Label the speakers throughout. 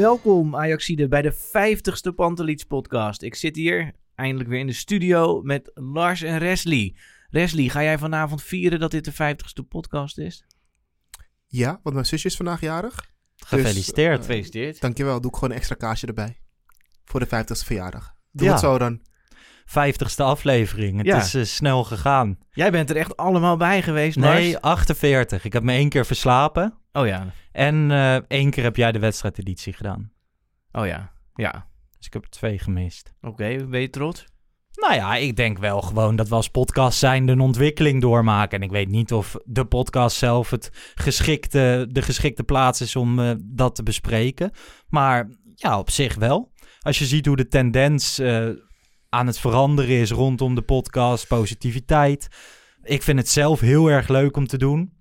Speaker 1: Welkom Ajaxide bij de 50ste Panteliets podcast. Ik zit hier eindelijk weer in de studio met Lars en Resli. Resli, ga jij vanavond vieren dat dit de 50ste podcast is?
Speaker 2: Ja, want mijn zusje is vandaag jarig.
Speaker 3: Gefeliciteerd.
Speaker 2: Dus,
Speaker 1: Gefeliciteerd.
Speaker 2: Dankjewel, doe ik gewoon een extra kaasje erbij. Voor de 50ste verjaardag. Doe
Speaker 3: Ja.
Speaker 2: het zo dan.
Speaker 3: Vijftigste aflevering. Het
Speaker 1: Ja.
Speaker 3: is eh, snel gegaan.
Speaker 1: Jij bent er echt allemaal bij geweest, Lars?
Speaker 3: Nee, 48. Ik heb me één keer verslapen.
Speaker 1: Oh ja,
Speaker 3: En eh, één keer heb jij de wedstrijdeditie gedaan.
Speaker 1: oh ja, ja.
Speaker 3: Dus ik heb er twee gemist.
Speaker 1: Oké, ben je trots?
Speaker 3: Nou ja, ik denk wel gewoon dat we als podcast zijn een ontwikkeling doormaken. En ik weet niet of de podcast zelf het geschikte, de geschikte plaats is om eh, dat te bespreken. Maar ja, op zich wel. Als je ziet hoe de tendens eh, aan het veranderen is rondom de podcast, positiviteit. Ik vind het zelf heel erg leuk om te doen.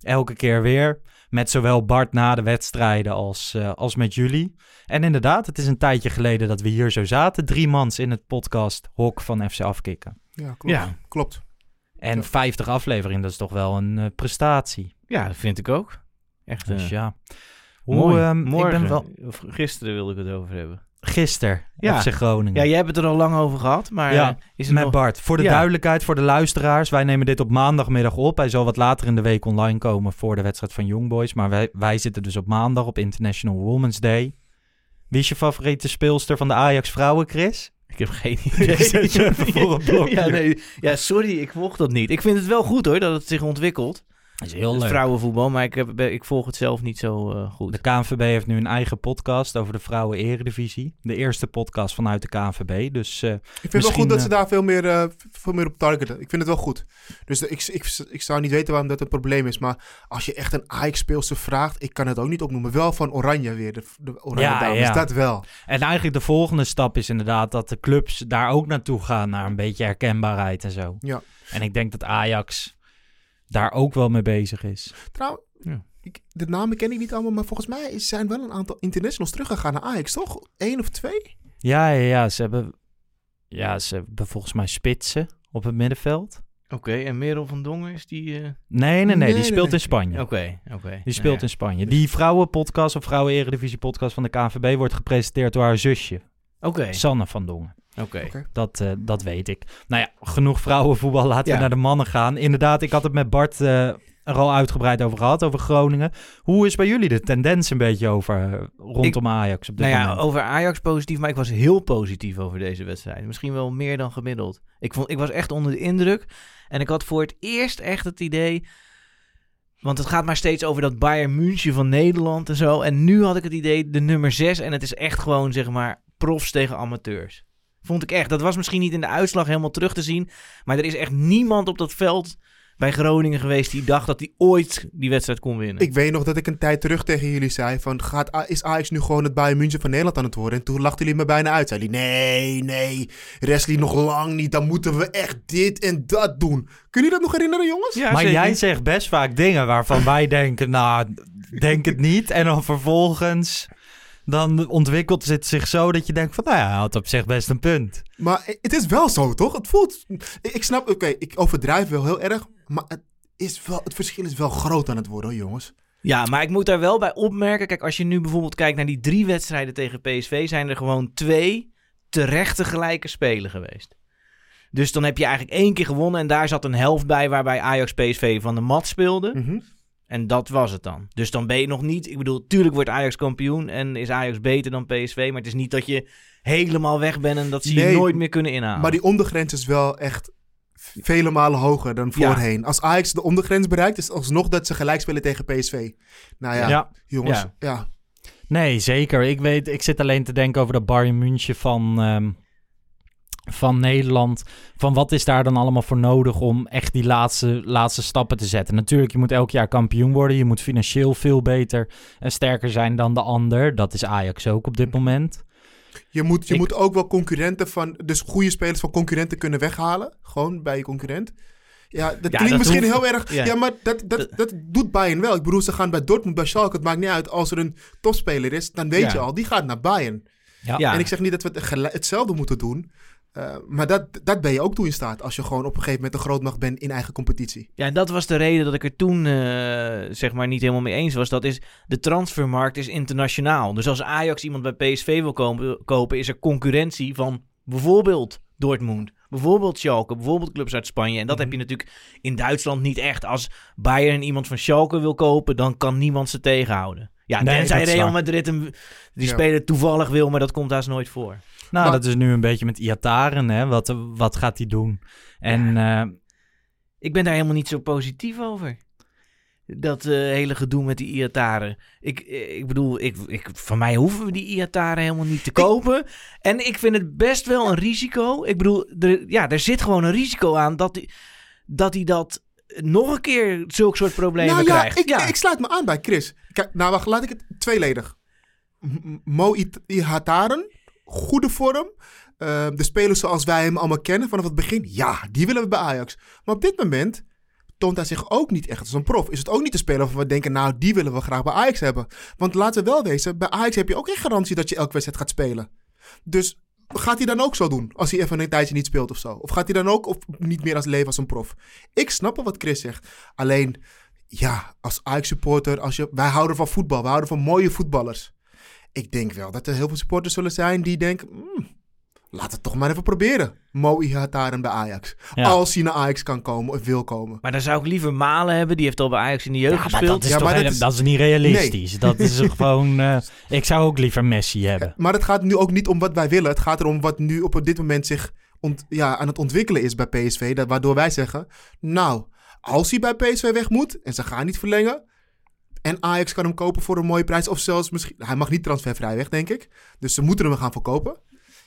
Speaker 3: Elke keer weer. Met zowel Bart na de wedstrijden als, eh, als met jullie. En inderdaad, het is een tijdje geleden dat we hier zo zaten. Drie mans in het podcast Hok van FC Afkikken.
Speaker 2: Ja, klopt.
Speaker 1: Ja.
Speaker 2: klopt.
Speaker 3: En
Speaker 2: Ja.
Speaker 3: 50 afleveringen, dat is toch wel een eh, prestatie.
Speaker 1: Ja, dat vind ik ook. Echt
Speaker 3: Dus
Speaker 1: eh,
Speaker 3: ja. Hoe,
Speaker 1: mooi.
Speaker 3: ehm,
Speaker 1: Morgen,
Speaker 3: ik ben wel
Speaker 1: of gisteren wilde ik het over hebben.
Speaker 3: Gisteren
Speaker 1: Ja.
Speaker 3: FC Groningen.
Speaker 1: Ja, jij hebt het er al lang over gehad, maar
Speaker 3: Ja,
Speaker 1: eh, is het
Speaker 3: Met
Speaker 1: nog...
Speaker 3: Bart. Voor de
Speaker 1: Ja.
Speaker 3: duidelijkheid, voor de luisteraars. Wij nemen dit op maandagmiddag op. Hij zal wat later in de week online komen voor de wedstrijd van Young Boys. Maar wij, wij zitten dus op maandag op International Women's Day. Wie is je favoriete speelster van de Ajax vrouwen, Chris?
Speaker 1: Ik heb geen idee.
Speaker 3: voor een
Speaker 1: ja, nee, ja, sorry, ik volg dat niet. Ik vind het wel goed hoor, dat het zich ontwikkelt.
Speaker 3: Dat is heel
Speaker 1: Het
Speaker 3: leuk.
Speaker 1: vrouwenvoetbal, maar ik, heb, ik volg het zelf niet zo eh, goed.
Speaker 3: De KNVB heeft nu een eigen podcast over de vrouwen eredivisie. De eerste podcast vanuit de KNVB. Dus eh,
Speaker 2: Ik vind het wel
Speaker 3: Misschien,
Speaker 2: goed dat
Speaker 3: eh,
Speaker 2: ze daar veel meer, eh, veel meer op targeten. Ik vind het wel goed. Dus ik, ik, ik zou niet weten waarom dat een probleem is. Maar als je echt een Ajax-speelster vraagt, ik kan het ook niet opnoemen. Wel van Oranje weer, de, de Oranje
Speaker 3: Ja,
Speaker 2: dames.
Speaker 3: ja.
Speaker 2: Dat wel.
Speaker 3: En eigenlijk de volgende stap is inderdaad dat de clubs daar ook naartoe gaan. Naar een beetje herkenbaarheid en zo.
Speaker 2: Ja.
Speaker 3: En ik denk dat Ajax daar ook wel mee bezig is.
Speaker 2: Trouwens,
Speaker 1: Ja.
Speaker 2: ik, de namen ken ik niet allemaal. Maar volgens mij zijn wel een aantal internationals teruggegaan naar Ajax, toch? Eén of twee?
Speaker 3: Ja, ja, ja. Ze hebben, ja, ze hebben volgens mij spitsen op het middenveld.
Speaker 1: Oké, en Merel van Dongen is die... eh,
Speaker 3: Nee, nee, nee.
Speaker 2: Nee,
Speaker 3: die
Speaker 2: nee,
Speaker 3: speelt
Speaker 2: nee.
Speaker 3: in Spanje.
Speaker 1: Oké, oké.
Speaker 3: Die speelt
Speaker 1: Nou
Speaker 3: in Spanje. Die vrouwenpodcast of vrouwen-eredivisie-podcast van de KNVB wordt gepresenteerd door haar zusje.
Speaker 1: Oké,
Speaker 3: Sanne van Dongen.
Speaker 1: Oké.
Speaker 3: Dat, eh, dat weet ik. Nou ja, genoeg vrouwenvoetbal. Laten
Speaker 1: Ja.
Speaker 3: we naar de mannen gaan. Inderdaad, ik had het met Bart eh, er al uitgebreid over gehad, over Groningen. Hoe is bij jullie de tendens een beetje over eh, rondom Ajax op dit
Speaker 1: Nou ja,
Speaker 3: moment?
Speaker 1: over Ajax positief, maar ik was heel positief over deze wedstrijd. Misschien wel meer dan gemiddeld. Ik, vond, ik was echt onder de indruk. En ik had voor het eerst echt het idee... Want het gaat maar steeds over dat Bayern München van Nederland en zo. En nu had ik het idee, de nummer 6. En het is echt gewoon, zeg maar, profs tegen amateurs. Vond ik echt. Dat was misschien niet in de uitslag helemaal terug te zien. Maar er is echt niemand op dat veld bij Groningen geweest die dacht dat hij ooit die wedstrijd kon winnen.
Speaker 2: Ik weet nog dat ik een tijd terug tegen jullie zei van, gaat, is Ajax nu gewoon het Bayern München van Nederland aan het worden? En toen lachten jullie me bijna uit. Zeiden jullie, nee, nee, Wesley nog lang niet. Dan moeten we echt dit en dat doen. Kun je dat nog herinneren, jongens?
Speaker 1: Ja,
Speaker 3: maar
Speaker 1: zeker.
Speaker 3: jij zegt best vaak dingen waarvan wij denken, nou, denk het niet. En dan vervolgens, dan ontwikkelt het zich zo dat je denkt van, nou ja, hij had op zich best een punt.
Speaker 2: Maar het is wel zo, toch? Het voelt... Ik snap, oké, ik overdrijf wel heel erg. Maar het, is wel, het verschil is wel groot aan het worden, hoor, jongens.
Speaker 1: Ja, maar ik moet daar wel bij opmerken. Kijk, als je nu bijvoorbeeld kijkt naar die drie wedstrijden tegen PSV, zijn er gewoon twee terechte gelijke spelen geweest. Dus dan heb je eigenlijk één keer gewonnen en daar zat een helft bij waarbij Ajax PSV van de mat speelde.
Speaker 2: Mhm.
Speaker 1: En dat was het dan. Dus dan ben je nog niet... Ik bedoel, tuurlijk wordt Ajax kampioen en is Ajax beter dan PSV. Maar het is niet dat je helemaal weg ben en dat ze
Speaker 2: Nee,
Speaker 1: je nooit meer kunnen inhalen.
Speaker 2: Maar die ondergrens is wel echt vele malen hoger dan voorheen. Als Ajax de ondergrens bereikt, is het alsnog dat ze gelijk spelen tegen PSV. Nou ja,
Speaker 3: Ja.
Speaker 2: jongens.
Speaker 1: Ja.
Speaker 2: Ja.
Speaker 3: Nee, zeker. Ik, weet, ik zit alleen te denken over dat Bayern München van, ehm, van Nederland. Van wat is daar dan allemaal voor nodig om echt die laatste, laatste stappen te zetten? Natuurlijk, je moet elk jaar kampioen worden. Je moet financieel veel beter en sterker zijn dan de ander. Dat is Ajax ook op dit moment.
Speaker 2: Je, moet, je
Speaker 3: Ik-
Speaker 2: moet ook wel concurrenten van, dus goede spelers van concurrenten kunnen weghalen. Gewoon bij je concurrent. Ja, dat klinkt
Speaker 1: dat
Speaker 2: misschien
Speaker 1: hoeft-
Speaker 2: heel erg. Ja,
Speaker 1: ja.
Speaker 2: maar dat, dat, dat doet Bayern wel. Ik bedoel, ze gaan bij Dortmund, bij Schalke. Het maakt niet uit. Als er een topspeler is, dan weet
Speaker 1: Ja.
Speaker 2: je al, die gaat naar Bayern.
Speaker 3: Ja.
Speaker 1: Ja.
Speaker 2: En ik zeg niet dat we het hetzelfde moeten doen. Eh, maar dat, dat ben je ook toe in staat. Als je gewoon op een gegeven moment een grootmacht bent in eigen competitie.
Speaker 1: Ja, en dat was de reden dat ik er toen eh, zeg maar niet helemaal mee eens was. Dat is, de transfermarkt is internationaal. Dus als Ajax iemand bij PSV wil komen, kopen, is er concurrentie van bijvoorbeeld Dortmund. Bijvoorbeeld Schalke, bijvoorbeeld clubs uit Spanje. En dat heb je natuurlijk in Duitsland niet echt. Als Bayern iemand van Schalke wil kopen, dan kan niemand ze tegenhouden. Ja,
Speaker 3: Nee,
Speaker 1: tenzij Real. Madrid hem, die
Speaker 2: Ja.
Speaker 1: speler toevallig wil, maar dat komt haast nooit voor.
Speaker 3: Nou,
Speaker 2: Maar-
Speaker 3: dat is nu een beetje met Iataren. Hè? Wat, wat gaat hij doen? En eh,
Speaker 1: Ik ben daar helemaal niet zo positief over. Dat eh, hele gedoe met die Iataren. Ik, eh, ik bedoel, ik, ik, van mij hoeven we die Iataren helemaal niet te kopen. En ik vind het best wel een risico. Ik bedoel, er, ja, er zit gewoon een risico aan dat hij dat, hij dat nog een keer zulke soort problemen
Speaker 2: nou ja,
Speaker 1: krijgt.
Speaker 2: ik, ik sluit me aan bij Chris. Kijk, nou wacht, laat ik het tweeledig. Mo Ihataren, goede vorm. Eh, de spelers zoals wij hem allemaal kennen vanaf het begin. Ja, die willen we bij Ajax. Maar op dit moment toont hij zich ook niet echt als een prof. Is het ook niet de speler waarvan we denken, nou, die willen we graag bij Ajax hebben. Want laten we wel wezen, bij Ajax heb je ook geen garantie dat je elke wedstrijd gaat spelen. Dus gaat hij dan ook zo doen als hij even een tijdje niet speelt of zo? Of gaat hij dan ook of niet meer als leven als een prof? Ik snap wel wat Chris zegt. Alleen, ja, als Ajax-supporter, als je, wij houden van voetbal, we houden van mooie voetballers. Ik denk wel dat er heel veel supporters zullen zijn die denken, "Hmm, laat het toch maar even proberen. Mo Ihataren bij Ajax.
Speaker 3: Ja.
Speaker 2: Als hij naar Ajax kan komen of wil komen.
Speaker 1: Maar dan zou ik liever Malen hebben. Die heeft al bij Ajax in de jeugd
Speaker 3: ja, maar
Speaker 1: gespeeld.
Speaker 3: dat is,
Speaker 2: Ja, maar dat is-
Speaker 3: dat is niet realistisch. Dat is gewoon... eh, ik zou ook liever Messi hebben.
Speaker 2: Maar het gaat nu ook niet om wat wij willen. Het gaat erom wat nu op dit moment zich ont- ja, aan het ontwikkelen is bij PSV. Dat, waardoor wij zeggen, nou, als hij bij PSV weg moet en ze gaan niet verlengen... en Ajax kan hem kopen voor een mooie prijs... of zelfs misschien... Hij mag niet transfervrij weg, denk ik. Dus ze moeten hem gaan verkopen.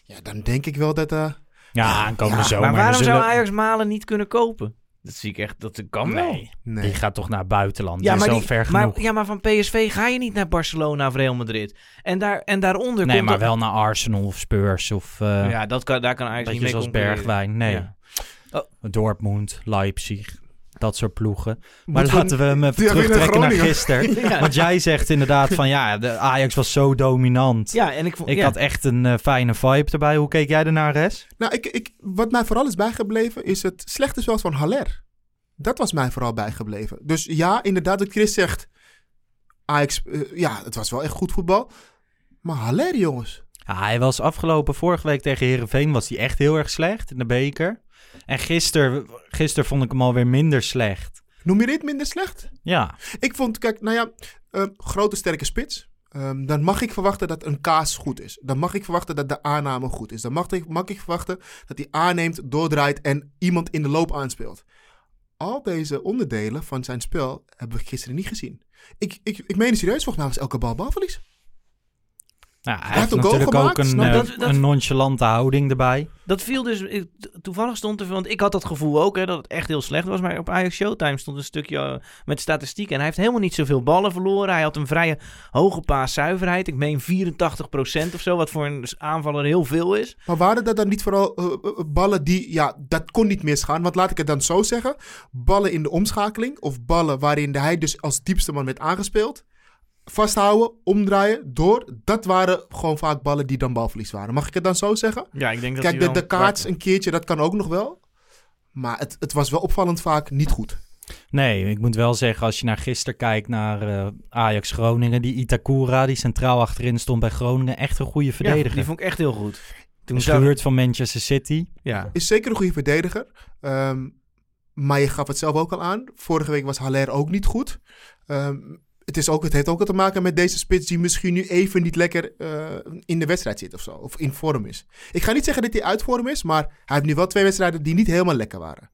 Speaker 2: Ja, dan denk ik wel dat... eh,
Speaker 3: Ja, aankomende
Speaker 2: Ja,
Speaker 3: zomer.
Speaker 1: maar waarom
Speaker 3: zullen-
Speaker 1: zou Ajax Malen niet kunnen kopen? Dat zie ik echt, dat kan wel.
Speaker 3: Nee,
Speaker 2: nee.
Speaker 3: die gaat toch naar het buitenland.
Speaker 1: Ja maar,
Speaker 3: is al
Speaker 1: die-
Speaker 3: ver
Speaker 1: maar,
Speaker 3: genoeg.
Speaker 1: ja, maar van PSV ga je niet naar Barcelona of Real Madrid. En, daar, en daaronder
Speaker 3: nee,
Speaker 1: komt
Speaker 3: maar
Speaker 1: er-
Speaker 3: wel naar Arsenal of Spurs of uh,
Speaker 1: Ja, dat kan, daar kan Ajax niet mee
Speaker 3: zoals. Bergwijn. Nee.
Speaker 1: Ja.
Speaker 3: Dortmund, Leipzig, dat soort ploegen. Maar laten we hem even terugtrekken naar, gisteren.
Speaker 1: Ja.
Speaker 3: Want jij zegt inderdaad van ja, de Ajax was zo dominant.
Speaker 1: Ja, en ik vond...
Speaker 3: Ik
Speaker 1: ja.
Speaker 3: had echt een eh, fijne vibe erbij. Hoe keek jij ernaar, Res?
Speaker 2: Nou, ik, ik, wat mij vooral is bijgebleven is het slechte spel van Haller. Dat was mij vooral bijgebleven. Dus ja, inderdaad, wat Chris zegt. Ajax, eh, ja, het was wel echt goed voetbal. Maar Haller, jongens.
Speaker 3: Ja, hij was afgelopen vorige week tegen Herenveen was hij echt heel erg slecht in de beker. En gisteren, gisteren vond ik hem alweer minder slecht.
Speaker 2: Noem je dit minder slecht?
Speaker 3: Ja,
Speaker 2: Ik vond, kijk, nou ja, eh, grote sterke spits. Ehm, dan mag ik verwachten dat een kaas goed is. Dan mag ik verwachten dat de aanname goed is. Dan mag ik, mag ik verwachten dat hij aanneemt, doordraait en iemand in de loop aanspeelt. Al deze onderdelen van zijn spel hebben we gisteren niet gezien. Ik, ik, ik meen het serieus, volgens mij was elke bal balverlies.
Speaker 3: Nou, hij
Speaker 2: heeft
Speaker 3: natuurlijk ook een, eh,
Speaker 2: je?
Speaker 1: Dat- dat-
Speaker 3: een nonchalante houding erbij.
Speaker 1: Dat viel dus... ik- toevallig stond er... Want ik had dat gevoel ook, hè, dat het echt heel slecht was. Maar op Ajax Showtime stond een stukje eh, met statistieken. En hij heeft helemaal niet zoveel ballen verloren. Hij had een vrije hoge paaszuiverheid. Ik meen 84% of zo, wat voor een aanvaller heel veel is.
Speaker 2: Maar waren dat dan niet vooral eh, ballen die, ja, dat kon niet misgaan. Want laat ik het dan zo zeggen. Ballen in de omschakeling of ballen waarin hij dus als diepste man werd aangespeeld. Vasthouden, omdraaien, door. Dat waren gewoon vaak ballen die dan balverlies waren. Mag ik het dan zo zeggen?
Speaker 1: Ja, ik denk dat
Speaker 2: Kijk, de, de kaarts een keertje, dat kan ook nog wel. Maar het, het was wel opvallend vaak niet goed.
Speaker 3: Nee, ik moet wel zeggen, als je naar gisteren kijkt naar eh, Ajax Groningen, die Itakura, die centraal achterin stond bij Groningen, echt een goede
Speaker 1: Ja,
Speaker 3: verdediger.
Speaker 1: die vond ik echt heel goed. Toen zag-
Speaker 3: Gehuurd van Manchester City.
Speaker 1: Ja.
Speaker 2: Is zeker een goede verdediger. Ehm, maar je gaf het zelf ook al aan. Vorige week was Haller ook niet goed. Ehm, het, is ook, het heeft ook te maken met deze spits die misschien nu even niet lekker eh, in de wedstrijd zit of zo. Of in vorm is. Ik ga niet zeggen dat hij uit vorm is, maar hij heeft nu wel twee wedstrijden die niet helemaal lekker waren.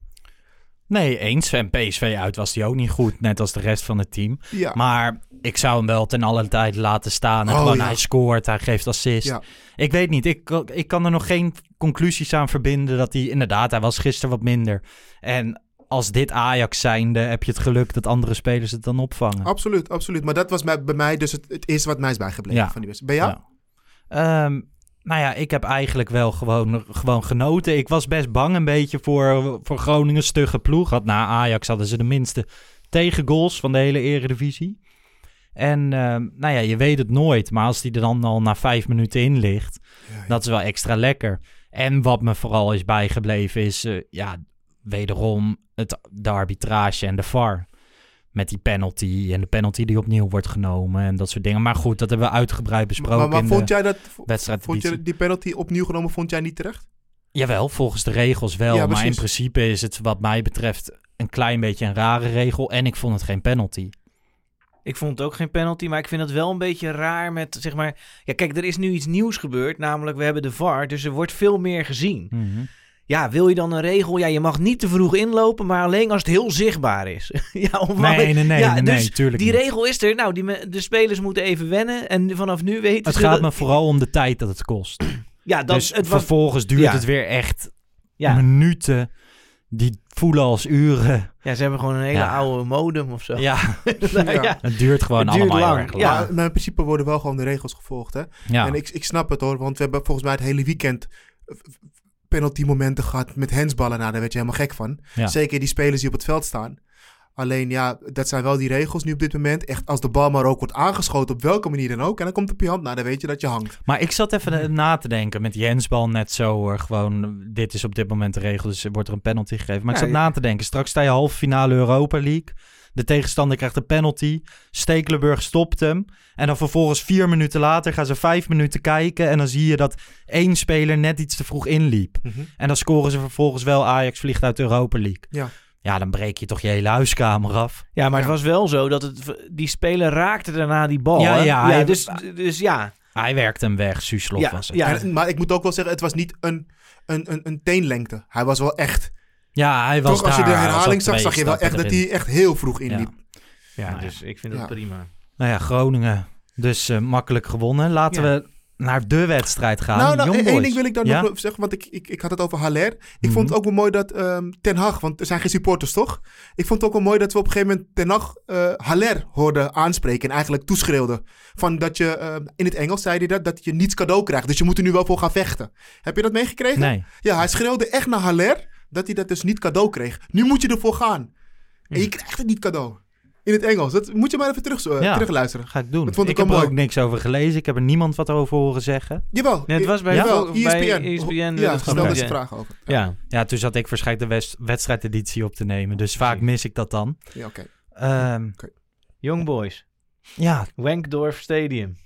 Speaker 3: Nee, eens. En PSV uit was hij ook niet goed, net als de rest van het team.
Speaker 2: Ja.
Speaker 3: Maar ik zou hem wel ten alle tijd laten staan. En
Speaker 2: Oh,
Speaker 3: gewoon,
Speaker 2: ja.
Speaker 3: hij scoort, hij geeft assist.
Speaker 2: Ja.
Speaker 3: Ik weet niet, ik, ik kan er nog geen conclusies aan verbinden dat hij... Inderdaad, hij was gisteren wat minder. En als dit Ajax zijnde, heb je het geluk dat andere spelers het dan opvangen.
Speaker 2: Absoluut, absoluut. Maar dat was mij, bij mij dus het, het eerste wat mij is bijgebleven
Speaker 3: Ja.
Speaker 2: van die wedstrijd. Bij jou?
Speaker 3: Ja. Ehm, nou ja, ik heb eigenlijk wel gewoon, gewoon genoten. Ik was best bang een beetje voor, voor Groningen stugge ploeg. Had, na Ajax hadden ze de minste tegengoals van de hele eredivisie. En ehm, nou ja, je weet het nooit. Maar als die er dan al na vijf minuten in ligt, dat is wel extra lekker. En wat me vooral is bijgebleven is, eh, ja, wederom het, de arbitrage en de VAR. Met die penalty en de penalty die opnieuw wordt genomen en dat soort dingen. Maar goed, dat hebben we uitgebreid besproken
Speaker 2: Maar, maar
Speaker 3: in
Speaker 2: vond
Speaker 3: de
Speaker 2: jij dat...
Speaker 3: wedstrijd.
Speaker 2: Vond je die penalty opnieuw genomen, vond jij niet terecht?
Speaker 3: Jawel, volgens de regels wel.
Speaker 2: Ja,
Speaker 3: maar in principe is het wat mij betreft een klein beetje een rare regel. En ik vond het geen penalty.
Speaker 1: Ik vond het ook geen penalty, maar ik vind het wel een beetje raar met, zeg maar... Ja, kijk, er is nu iets nieuws gebeurd, namelijk we hebben de VAR, dus er wordt veel meer gezien.
Speaker 3: Mhm.
Speaker 1: Ja, wil je dan een regel? Ja, je mag niet te vroeg inlopen, maar alleen als het heel zichtbaar is. ja,
Speaker 3: Nee, nee, nee,
Speaker 1: ja,
Speaker 3: nee,
Speaker 1: dus
Speaker 3: nee, tuurlijk
Speaker 1: Die
Speaker 3: niet.
Speaker 1: regel is er. Nou, die me- de spelers moeten even wennen en vanaf nu weten
Speaker 3: Het
Speaker 1: ze...
Speaker 3: gaat
Speaker 1: dat-
Speaker 3: me vooral om de tijd dat het kost.
Speaker 1: Ja, dat,
Speaker 3: dus
Speaker 1: het was...
Speaker 3: vervolgens duurt
Speaker 1: ja.
Speaker 3: het weer echt
Speaker 1: Ja,
Speaker 3: minuten. Die voelen als uren.
Speaker 1: ja, ze hebben gewoon een hele
Speaker 3: Ja.
Speaker 1: oude modem of zo.
Speaker 3: Ja,
Speaker 2: Ja.
Speaker 1: ja.
Speaker 3: het duurt gewoon
Speaker 1: Het duurt
Speaker 3: allemaal
Speaker 1: lang,
Speaker 3: erg lang.
Speaker 1: Ja.
Speaker 2: Maar, maar in principe worden wel gewoon de regels gevolgd, hè?
Speaker 3: Ja.
Speaker 2: En ik, ik snap het hoor, want we hebben volgens mij het hele weekend eh, penalty momenten gehad met hensballen. Nou, daar werd je helemaal gek van.
Speaker 3: Ja.
Speaker 2: Zeker die spelers die op het veld staan. Alleen ja, dat zijn wel die regels nu op dit moment. Echt, als de bal maar ook wordt aangeschoten, op welke manier dan ook. En dan komt het op je hand, nou dan weet je dat je hangt.
Speaker 3: Maar ik zat even na te denken met Jensbal net zo hoor. Gewoon, dit is op dit moment de regel, dus er wordt er een penalty gegeven. Maar ik
Speaker 2: Ja,
Speaker 3: zat
Speaker 2: ja.
Speaker 3: na te denken, straks sta je halve finale Europa League. De tegenstander krijgt een penalty. Stekelenburg stopt hem. En dan vervolgens vier minuten later gaan ze vijf minuten kijken. En dan zie je dat één speler net iets te vroeg inliep. En dan scoren ze vervolgens wel Ajax vliegt uit de Europa League.
Speaker 2: Ja.
Speaker 3: Ja, dan breek je toch je hele huiskamer af.
Speaker 1: Ja, maar
Speaker 2: Ja.
Speaker 1: het was wel zo dat het, die speler raakte daarna die bal.
Speaker 3: Ja, ja, hij-
Speaker 1: dus, dus ja.
Speaker 3: Hij werkte hem weg, Suslov
Speaker 1: Ja,
Speaker 3: was het.
Speaker 1: ja.
Speaker 2: Maar ik moet ook wel zeggen, het was niet een, een, een, een teenlengte. Hij was wel echt...
Speaker 3: Ja, hij was
Speaker 2: Toch, als je de
Speaker 3: daar,
Speaker 2: herhaling zag, zag je wel echt dat hij echt heel vroeg inliep.
Speaker 1: Ja,
Speaker 3: Nou ja.
Speaker 1: dus ik vind het
Speaker 2: Ja.
Speaker 1: prima.
Speaker 3: Nou ja, Groningen. Dus eh, makkelijk gewonnen. Laten
Speaker 1: Ja.
Speaker 3: we naar de wedstrijd gaan.
Speaker 2: Nou, nou één ding wil ik dan
Speaker 3: Ja?
Speaker 2: nog zeggen, want ik, ik, ik had het over Haller. Ik
Speaker 3: Mhm.
Speaker 2: vond het ook wel mooi dat ehm, Ten Hag, want er zijn geen supporters toch? Ik vond het ook wel mooi dat we op een gegeven moment Ten Hag eh, Haller hoorden aanspreken en eigenlijk toeschreeuwden. Van dat je, ehm, in het Engels zei hij dat, dat je niets cadeau krijgt. Dus je moet er nu wel voor gaan vechten. Heb je dat meegekregen?
Speaker 3: Nee.
Speaker 2: Ja, hij schreeuwde echt naar Haller dat hij dat dus niet cadeau kreeg. Nu moet je ervoor gaan. En je krijgt het niet cadeau. In het Engels. Dat moet je maar even terug,
Speaker 3: Ja.
Speaker 2: terugluisteren.
Speaker 3: Ga ik doen.
Speaker 2: Dat vond ik
Speaker 3: ik heb er ook niks over gelezen. Ik heb er niemand wat over horen zeggen.
Speaker 2: Jawel.
Speaker 1: Nee, het was bij,
Speaker 2: Jawel,
Speaker 1: bij
Speaker 2: ESPN.
Speaker 1: ESPN.
Speaker 2: Ja,
Speaker 1: dat
Speaker 2: stelde
Speaker 1: gewoon-
Speaker 2: ze
Speaker 1: ja.
Speaker 2: vragen over.
Speaker 1: Ja.
Speaker 3: Ja, toen zat ik waarschijnlijk de wes- wedstrijdeditie op te nemen. Dus vaak mis ik dat dan.
Speaker 2: Ja, oké.
Speaker 3: Ehm,
Speaker 1: Young Boys.
Speaker 3: ja,
Speaker 1: Wankdorf Stadium.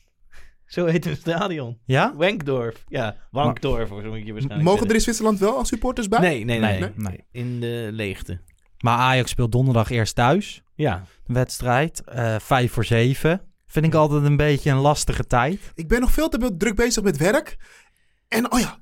Speaker 1: Zo heet het stadion.
Speaker 3: ja?
Speaker 1: Wankdorf. Ja, Wankdorf, of zo moet je waarschijnlijk
Speaker 2: Mogen er in Zwitserland wel als supporters bij?
Speaker 1: Nee, nee, nee,
Speaker 3: Nee, nee.
Speaker 1: In de leegte.
Speaker 3: Maar Ajax speelt donderdag eerst thuis.
Speaker 1: Ja.
Speaker 3: De wedstrijd. Eh vijf voor zeven. Vind ik altijd een beetje een lastige tijd.
Speaker 2: Ik ben nog veel te druk bezig met werk. En oh ja,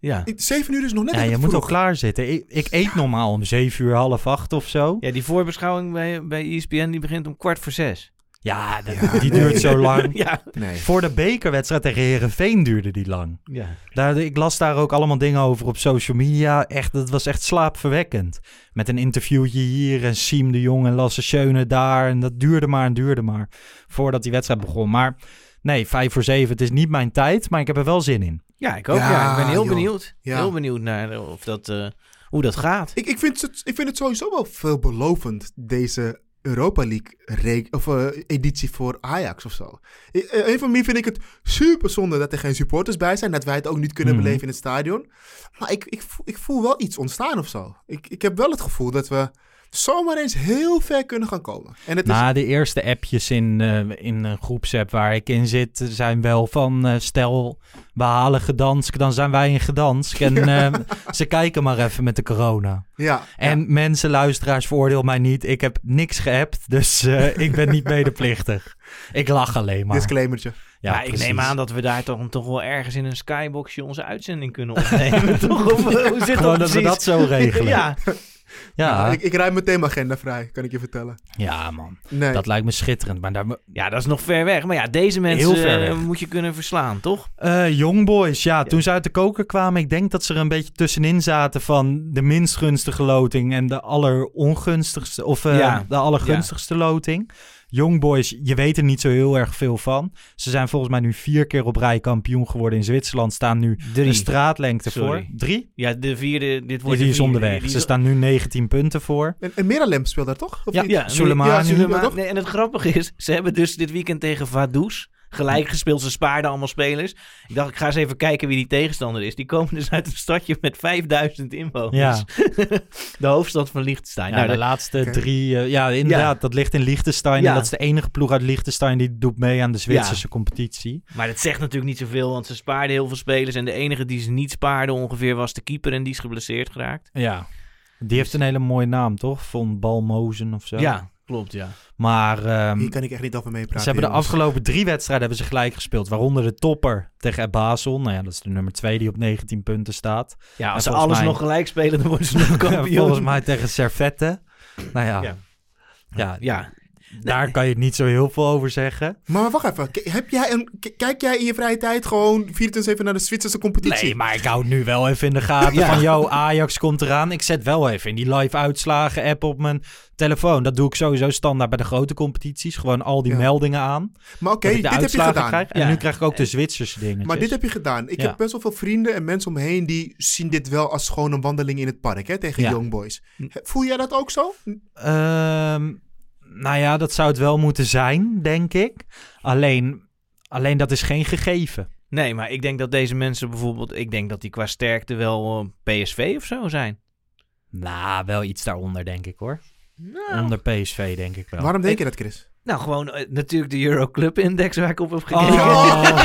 Speaker 1: Ja.
Speaker 2: zeven uur is nog net
Speaker 3: Ja, je moet ook klaar zitten. Ik, ik eet normaal om zeven uur, half acht of zo.
Speaker 1: ja, die voorbeschouwing bij, bij ESPN die begint om kwart voor zes.
Speaker 3: Ja, dat-
Speaker 2: Ja,
Speaker 3: die
Speaker 2: nee.
Speaker 3: duurt zo lang.
Speaker 1: Ja.
Speaker 2: Nee.
Speaker 3: Voor de bekerwedstrijd tegen Herenveen duurde die lang.
Speaker 1: ja.
Speaker 3: Daar, ik las daar ook allemaal dingen over op social media. Echt, dat was echt slaapverwekkend. Met een interviewtje hier en Siem de Jong en Lasse Schöne daar. En dat duurde maar en duurde maar voordat die wedstrijd begon. Maar nee, vijf voor zeven, het is niet mijn tijd, maar ik heb er wel zin in.
Speaker 1: Ja, ik ook.
Speaker 2: Ja,
Speaker 1: Ja, ik ben heel
Speaker 2: joh.
Speaker 1: benieuwd.
Speaker 2: Ja.
Speaker 1: Heel benieuwd naar eh, of dat, eh, hoe dat gaat.
Speaker 2: Ik, ik, vind het, ik vind het sowieso wel veelbelovend, deze Europa League of, eh, editie voor Ajax of zo. Eh, een van mij vind ik het super zonde dat er geen supporters bij zijn. Dat wij het ook niet kunnen
Speaker 3: Mhm.
Speaker 2: beleven in het stadion. Maar ik, ik, voel, ik voel wel iets ontstaan of zo. Ik, ik heb wel het gevoel dat we zomaar eens heel ver kunnen gaan komen. En het is,
Speaker 3: Na de eerste appjes in, eh, in een groepsapp waar ik in zit, zijn wel van eh, stel, we halen Gdansk, dan zijn wij in Gdansk. En eh, ze kijken maar even met de corona.
Speaker 2: ja,
Speaker 3: En mensen, luisteraars, veroordeel mij niet. Ik heb niks geappt, dus eh, ik ben niet medeplichtig. Ik lach alleen maar.
Speaker 2: disclaimertje.
Speaker 3: Ja,
Speaker 1: Ja, ik neem aan dat we daar toch, toch wel ergens in een skyboxje onze uitzending kunnen opnemen. toch? Of, eh, hoe zit
Speaker 3: Gewoon
Speaker 1: dat
Speaker 3: dat we dat zo regelen.
Speaker 1: ja,
Speaker 3: Ja,
Speaker 2: Ik, ik ruim meteen mijn agenda vrij, kan ik je vertellen.
Speaker 3: ja man.
Speaker 2: Nee.
Speaker 3: Dat lijkt me schitterend. Maar daar,
Speaker 1: ja, dat is nog ver weg. Maar ja, deze
Speaker 3: Heel
Speaker 1: mensen
Speaker 3: ver
Speaker 1: eh, moet je kunnen verslaan, toch?
Speaker 3: Eh Young Boys, ja, toen ze uit de koker kwamen, ik denk dat ze er een beetje tussenin zaten van de minst gunstige loting en de allerongunstigste, of eh,
Speaker 1: Ja.
Speaker 3: de allergunstigste loting. Young Boys, je weet er niet zo heel erg veel van. Ze zijn volgens mij nu vier keer op rij kampioen geworden in Zwitserland, staan nu
Speaker 1: Drie.
Speaker 3: een straatlengte
Speaker 1: Sorry.
Speaker 3: voor. Drie?
Speaker 1: Ja, de vierde, dit wordt
Speaker 3: Die
Speaker 1: de
Speaker 3: is onderweg.
Speaker 1: Die
Speaker 3: Ze staan nu 19 punten voor.
Speaker 2: En, en Miralem speelt daar toch? Of
Speaker 3: Ja,
Speaker 2: niet?
Speaker 1: Ja? Nee, en het grappige is, ze hebben dus dit weekend tegen Vaduz gelijk gespeeld. Ze spaarden allemaal spelers. Ik dacht, ik ga eens even kijken wie die tegenstander is. Die komen dus uit een stadje met 5000 inwoners.
Speaker 3: Ja.
Speaker 1: de hoofdstad van Liechtenstein.
Speaker 3: Ja,
Speaker 1: nou,
Speaker 3: de laatste drie, eh, ja inderdaad, dat ligt in Liechtenstein.
Speaker 1: Ja.
Speaker 3: En dat is de enige ploeg uit Liechtenstein die doet mee aan de Zwitserse competitie.
Speaker 1: maar dat zegt natuurlijk niet zoveel, want ze spaarden heel veel spelers. En de enige die ze niet spaarden ongeveer was de keeper. En die is geblesseerd geraakt.
Speaker 3: Ja. Die heeft een hele mooie naam, toch? Von Balmozen of zo.
Speaker 1: Ja, klopt, ja.
Speaker 3: Maar ehm,
Speaker 2: Hier kan ik echt niet over meepraten.
Speaker 3: ze hebben de afgelopen drie wedstrijden hebben ze gelijk gespeeld. Waaronder de topper tegen Basel. Nou ja, dat is de nummer twee die op 19 punten staat.
Speaker 1: Ja,
Speaker 3: En
Speaker 1: als ze alles
Speaker 3: mij-
Speaker 1: nog gelijk spelen, dan worden ze nog kampioen.
Speaker 3: Volgens mij tegen Servette. Nou ja,
Speaker 1: Ja.
Speaker 3: ja.
Speaker 1: Ja,
Speaker 3: daar kan je niet zo heel veel over zeggen.
Speaker 2: Maar wacht even. K- Heb jij een, kijk jij in je vrije tijd gewoon 24-7 naar de Zwitserse competitie?
Speaker 3: Nee, maar ik hou het nu wel even in de gaten
Speaker 1: Ja.
Speaker 3: van... Yo, Ajax komt eraan. Ik zet wel even in die live uitslagen app op mijn telefoon. Dat doe ik sowieso standaard bij de grote competities. Gewoon al die
Speaker 2: Ja.
Speaker 3: meldingen aan.
Speaker 2: Maar oké, dit heb je gedaan.
Speaker 3: krijg. En
Speaker 1: Ja.
Speaker 3: nu krijg ik ook de Zwitserse dingen.
Speaker 2: Maar dit heb je gedaan. Ik heb best wel veel vrienden en mensen om me heen die zien dit wel als gewoon een wandeling in het park hè, tegen. Young Boys. Voel jij dat ook zo?
Speaker 3: Ehm, nou ja, dat zou het wel moeten zijn, denk ik. Alleen, alleen dat is geen gegeven.
Speaker 1: Nee, maar ik denk dat deze mensen bijvoorbeeld... Ik denk dat die qua sterkte wel eh, PSV of zo zijn.
Speaker 3: Nou, wel iets daaronder, denk ik hoor.
Speaker 1: Nou,
Speaker 3: Onder PSV, denk ik wel.
Speaker 2: Waarom denk
Speaker 1: Ik-
Speaker 2: je dat, Chris?
Speaker 1: Nou gewoon eh, natuurlijk de Euroclub Index waar ik op heb gekeken.
Speaker 3: Oh,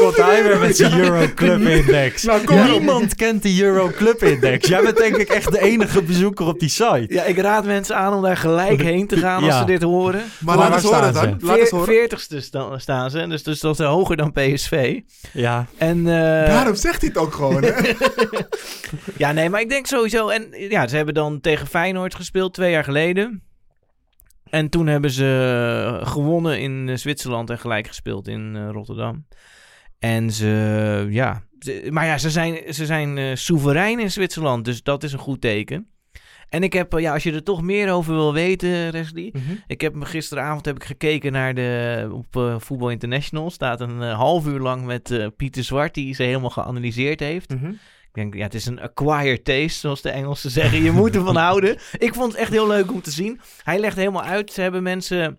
Speaker 3: komt hij weer met zijn Euroclub Index.
Speaker 2: Nou, kom maar op.
Speaker 3: Niemand kent de Euroclub Index. Jij bent denk ik echt de enige bezoeker op die site.
Speaker 1: Ja, ik raad mensen aan om daar gelijk heen te gaan als
Speaker 3: Ja.
Speaker 1: ze dit horen.
Speaker 2: Maar laat eens horen
Speaker 3: staan
Speaker 2: dan.
Speaker 3: ze?
Speaker 2: Laat eens
Speaker 1: Veer-
Speaker 2: horen.
Speaker 1: Veertigste sta- staan ze, dus, dus dat is hoger dan PSV.
Speaker 3: Ja,
Speaker 1: En, eh,
Speaker 2: Daarom zegt hij het ook gewoon, hè?
Speaker 1: ja, nee, maar ik denk sowieso... En ja, ze hebben dan tegen Feyenoord gespeeld twee jaar geleden. En toen hebben ze gewonnen in eh, Zwitserland en gelijk gespeeld in eh, Rotterdam. En ze, ja... ze- maar ja, ze zijn, ze zijn eh, soeverein in Zwitserland, dus dat is een goed teken. En ik heb, eh, ja, als je er toch meer over wil weten, Leslie...
Speaker 2: Mhm.
Speaker 1: Ik heb me gisteravond heb ik gekeken naar de op eh, Voetbal International. Staat een eh, half uur lang met eh, Pieter Zwart die ze helemaal geanalyseerd heeft.
Speaker 2: Mhm.
Speaker 1: Ik denk, ja, het is een acquired taste, zoals de Engelsen zeggen. Je moet ervan houden. Ik vond het echt heel leuk om te zien. Hij legt helemaal uit. Ze hebben mensen.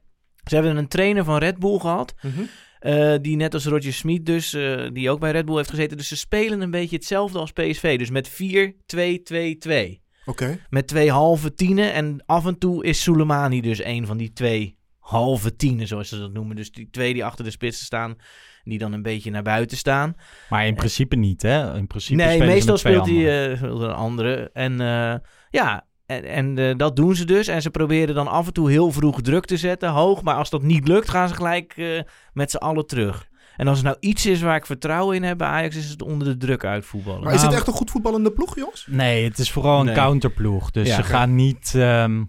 Speaker 1: Ze hebben een trainer van Red Bull gehad.
Speaker 2: Mhm.
Speaker 1: eh, die net als Roger Smith dus, eh, die ook bij Red Bull heeft gezeten. Dus ze spelen een beetje hetzelfde als PSV. Dus met 4-2-2-2.
Speaker 2: Oké.
Speaker 1: Met twee halve tienen. En af en toe is Soleimani dus een van die twee halve tienen, zoals ze dat noemen. Dus die twee die achter de spitsen staan, die dan een beetje naar buiten staan.
Speaker 3: maar in principe niet, hè? In principe
Speaker 1: nee, meestal speelt hij eh, er een andere. En eh, ja, en, en eh, dat doen ze dus. En ze proberen dan af en toe heel vroeg druk te zetten, hoog. Maar als dat niet lukt, gaan ze gelijk eh, met z'n allen terug. En als er nou iets is waar ik vertrouwen in heb bij Ajax, is het onder de druk uitvoetballen.
Speaker 2: Maar is het
Speaker 3: Nou,
Speaker 2: echt een goed voetballende ploeg, jongens?
Speaker 3: Nee, het is vooral een
Speaker 1: Nee.
Speaker 3: counterploeg. Dus
Speaker 1: Ja,
Speaker 3: ze gaan niet... ehm,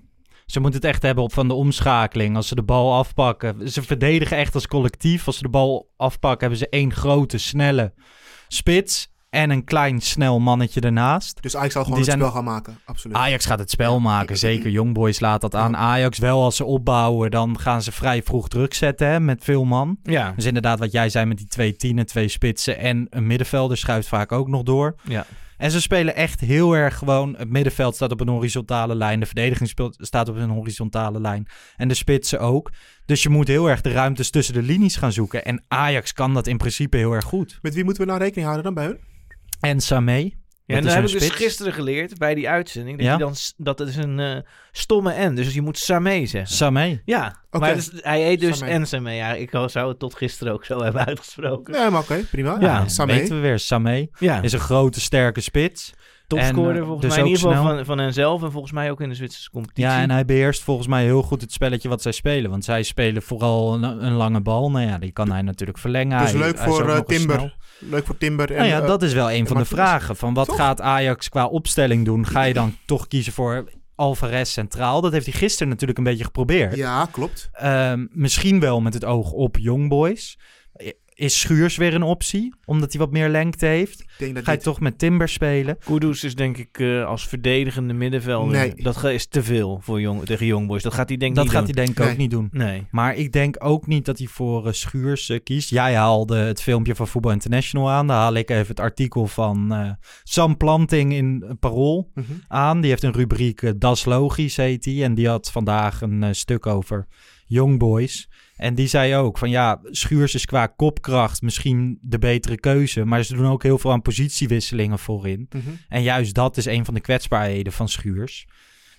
Speaker 3: ze moeten het echt hebben op van de omschakeling. Als ze de bal afpakken. Ze verdedigen echt als collectief. Als ze de bal afpakken, hebben ze één grote, snelle spits. En een klein, snel mannetje ernaast.
Speaker 2: Dus Ajax zal gewoon
Speaker 3: Die
Speaker 2: het
Speaker 3: zijn-
Speaker 2: spel gaan maken. Absoluut.
Speaker 3: Ajax gaat het spel maken. Zeker Youngboys laat dat aan. Ajax wel, als ze opbouwen, dan gaan ze vrij vroeg druk zetten hè, met veel man.
Speaker 1: Ja,
Speaker 3: Dus inderdaad wat jij zei met die twee tienen, twee spitsen en een middenvelder schuift vaak ook nog door.
Speaker 1: ja.
Speaker 3: En ze spelen echt heel erg gewoon. Het middenveld staat op een horizontale lijn. De verdediging speelt, staat op een horizontale lijn. En de spitsen ook. Dus je moet heel erg de ruimtes tussen de linies gaan zoeken. En Ajax kan dat in principe heel erg goed.
Speaker 2: Met wie moeten we nou rekening houden dan bij hun?
Speaker 3: En Samé.
Speaker 1: Ja, en
Speaker 3: Dat
Speaker 1: heb ik dus gisteren geleerd bij die uitzending. Dat,
Speaker 3: Ja?
Speaker 1: je dan, dat het is een eh, stomme N. Dus je moet Samé zeggen.
Speaker 3: Samé.
Speaker 1: ja, maar dus, hij heet dus
Speaker 2: Samé.
Speaker 1: N Samé. Ja, ik zou het tot gisteren ook zo hebben uitgesproken.
Speaker 2: Ja, maar oké, prima.
Speaker 1: Ja,
Speaker 2: Ja, Samé.
Speaker 3: weten we weer. Samé
Speaker 1: Ja,
Speaker 3: is een grote, sterke spits.
Speaker 1: topscorer
Speaker 3: en, eh,
Speaker 1: volgens
Speaker 3: dus
Speaker 1: mij in
Speaker 3: ook
Speaker 1: ieder geval
Speaker 3: snel.
Speaker 1: van, van henzelf. En volgens mij ook in de Zwitserse competitie.
Speaker 3: Ja, en hij beheerst volgens mij heel goed het spelletje wat zij spelen. Want zij spelen vooral een, een lange bal. Nou ja, die kan hij natuurlijk verlengen.
Speaker 2: Dus
Speaker 3: Hij-
Speaker 2: leuk
Speaker 3: hij
Speaker 2: voor eh, Timber. Leuk voor Timber. En,
Speaker 3: Nou ja,
Speaker 2: eh,
Speaker 3: dat is wel een van de vragen. Van wat
Speaker 2: Toch?
Speaker 3: gaat Ajax qua opstelling doen? Ga je dan toch kiezen voor Alvarez centraal? Dat heeft hij gisteren natuurlijk een beetje geprobeerd.
Speaker 2: Ja, klopt.
Speaker 3: Ehm, misschien wel met het oog op Young Boys. Is Schuurs weer een optie? Omdat hij wat meer lengte heeft?
Speaker 2: Ik denk dat
Speaker 3: Ga je
Speaker 2: dit-
Speaker 3: toch met Timber spelen?
Speaker 1: Kudus is denk ik eh, als verdedigende middenvelder.
Speaker 2: Nee.
Speaker 1: Dat is te veel voor jong, tegen Youngboys. Dat gaat hij denk ik
Speaker 3: Dat
Speaker 1: niet
Speaker 3: gaat
Speaker 1: doen.
Speaker 3: hij denk ik
Speaker 2: Nee.
Speaker 3: ook niet doen.
Speaker 1: Nee.
Speaker 3: Maar ik denk ook niet dat hij voor eh, Schuurs eh, kiest. Jij haalde het filmpje van Voetbal International aan. Daar haal ik even het artikel van eh, Sam Planting in Parool
Speaker 2: Mhm.
Speaker 3: aan. Die heeft een rubriek, Das Logisch heet die. En die had vandaag een stuk over Young Boys. En die zei ook van ja, Schuurs is qua kopkracht misschien de betere keuze. Maar ze doen ook heel veel aan positiewisselingen voorin.
Speaker 2: Mhm.
Speaker 3: En juist dat is een van de kwetsbaarheden van Schuurs.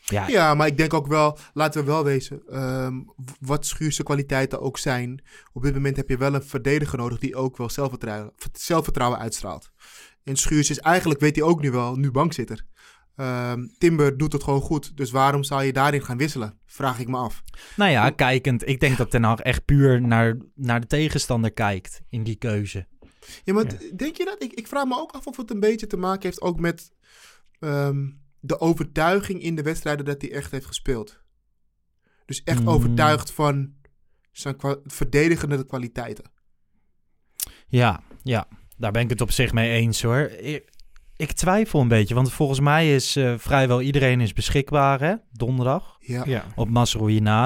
Speaker 3: Ja,
Speaker 2: Ja, maar ik denk ook wel, laten we wel wezen, w- wat Schuurse kwaliteiten ook zijn. Op dit moment heb je wel een verdediger nodig die ook wel zelfvertrouwen, zelfvertrouwen uitstraalt. En Schuurs is eigenlijk, weet hij ook nu wel, nu bankzitter. Ehm, Timber doet het gewoon goed, dus waarom zou je daarin gaan wisselen? Vraag ik me af.
Speaker 3: Nou ja, kijkend. Ik denk dat Ten Hag echt puur naar, naar de tegenstander kijkt in die keuze.
Speaker 2: Ja, maar denk je dat? Ik, ik vraag me ook af of het een beetje te maken heeft ook met ehm, de overtuiging in de wedstrijden dat hij echt heeft gespeeld. Dus echt
Speaker 3: Mm.
Speaker 2: overtuigd van zijn kwa- verdedigende kwaliteiten.
Speaker 3: Ja, ja, daar ben ik het op zich mee eens hoor. Ik, ik twijfel een beetje, want volgens mij is eh, vrijwel iedereen is beschikbaar hè, donderdag.
Speaker 2: Ja.
Speaker 1: Ja.
Speaker 3: Op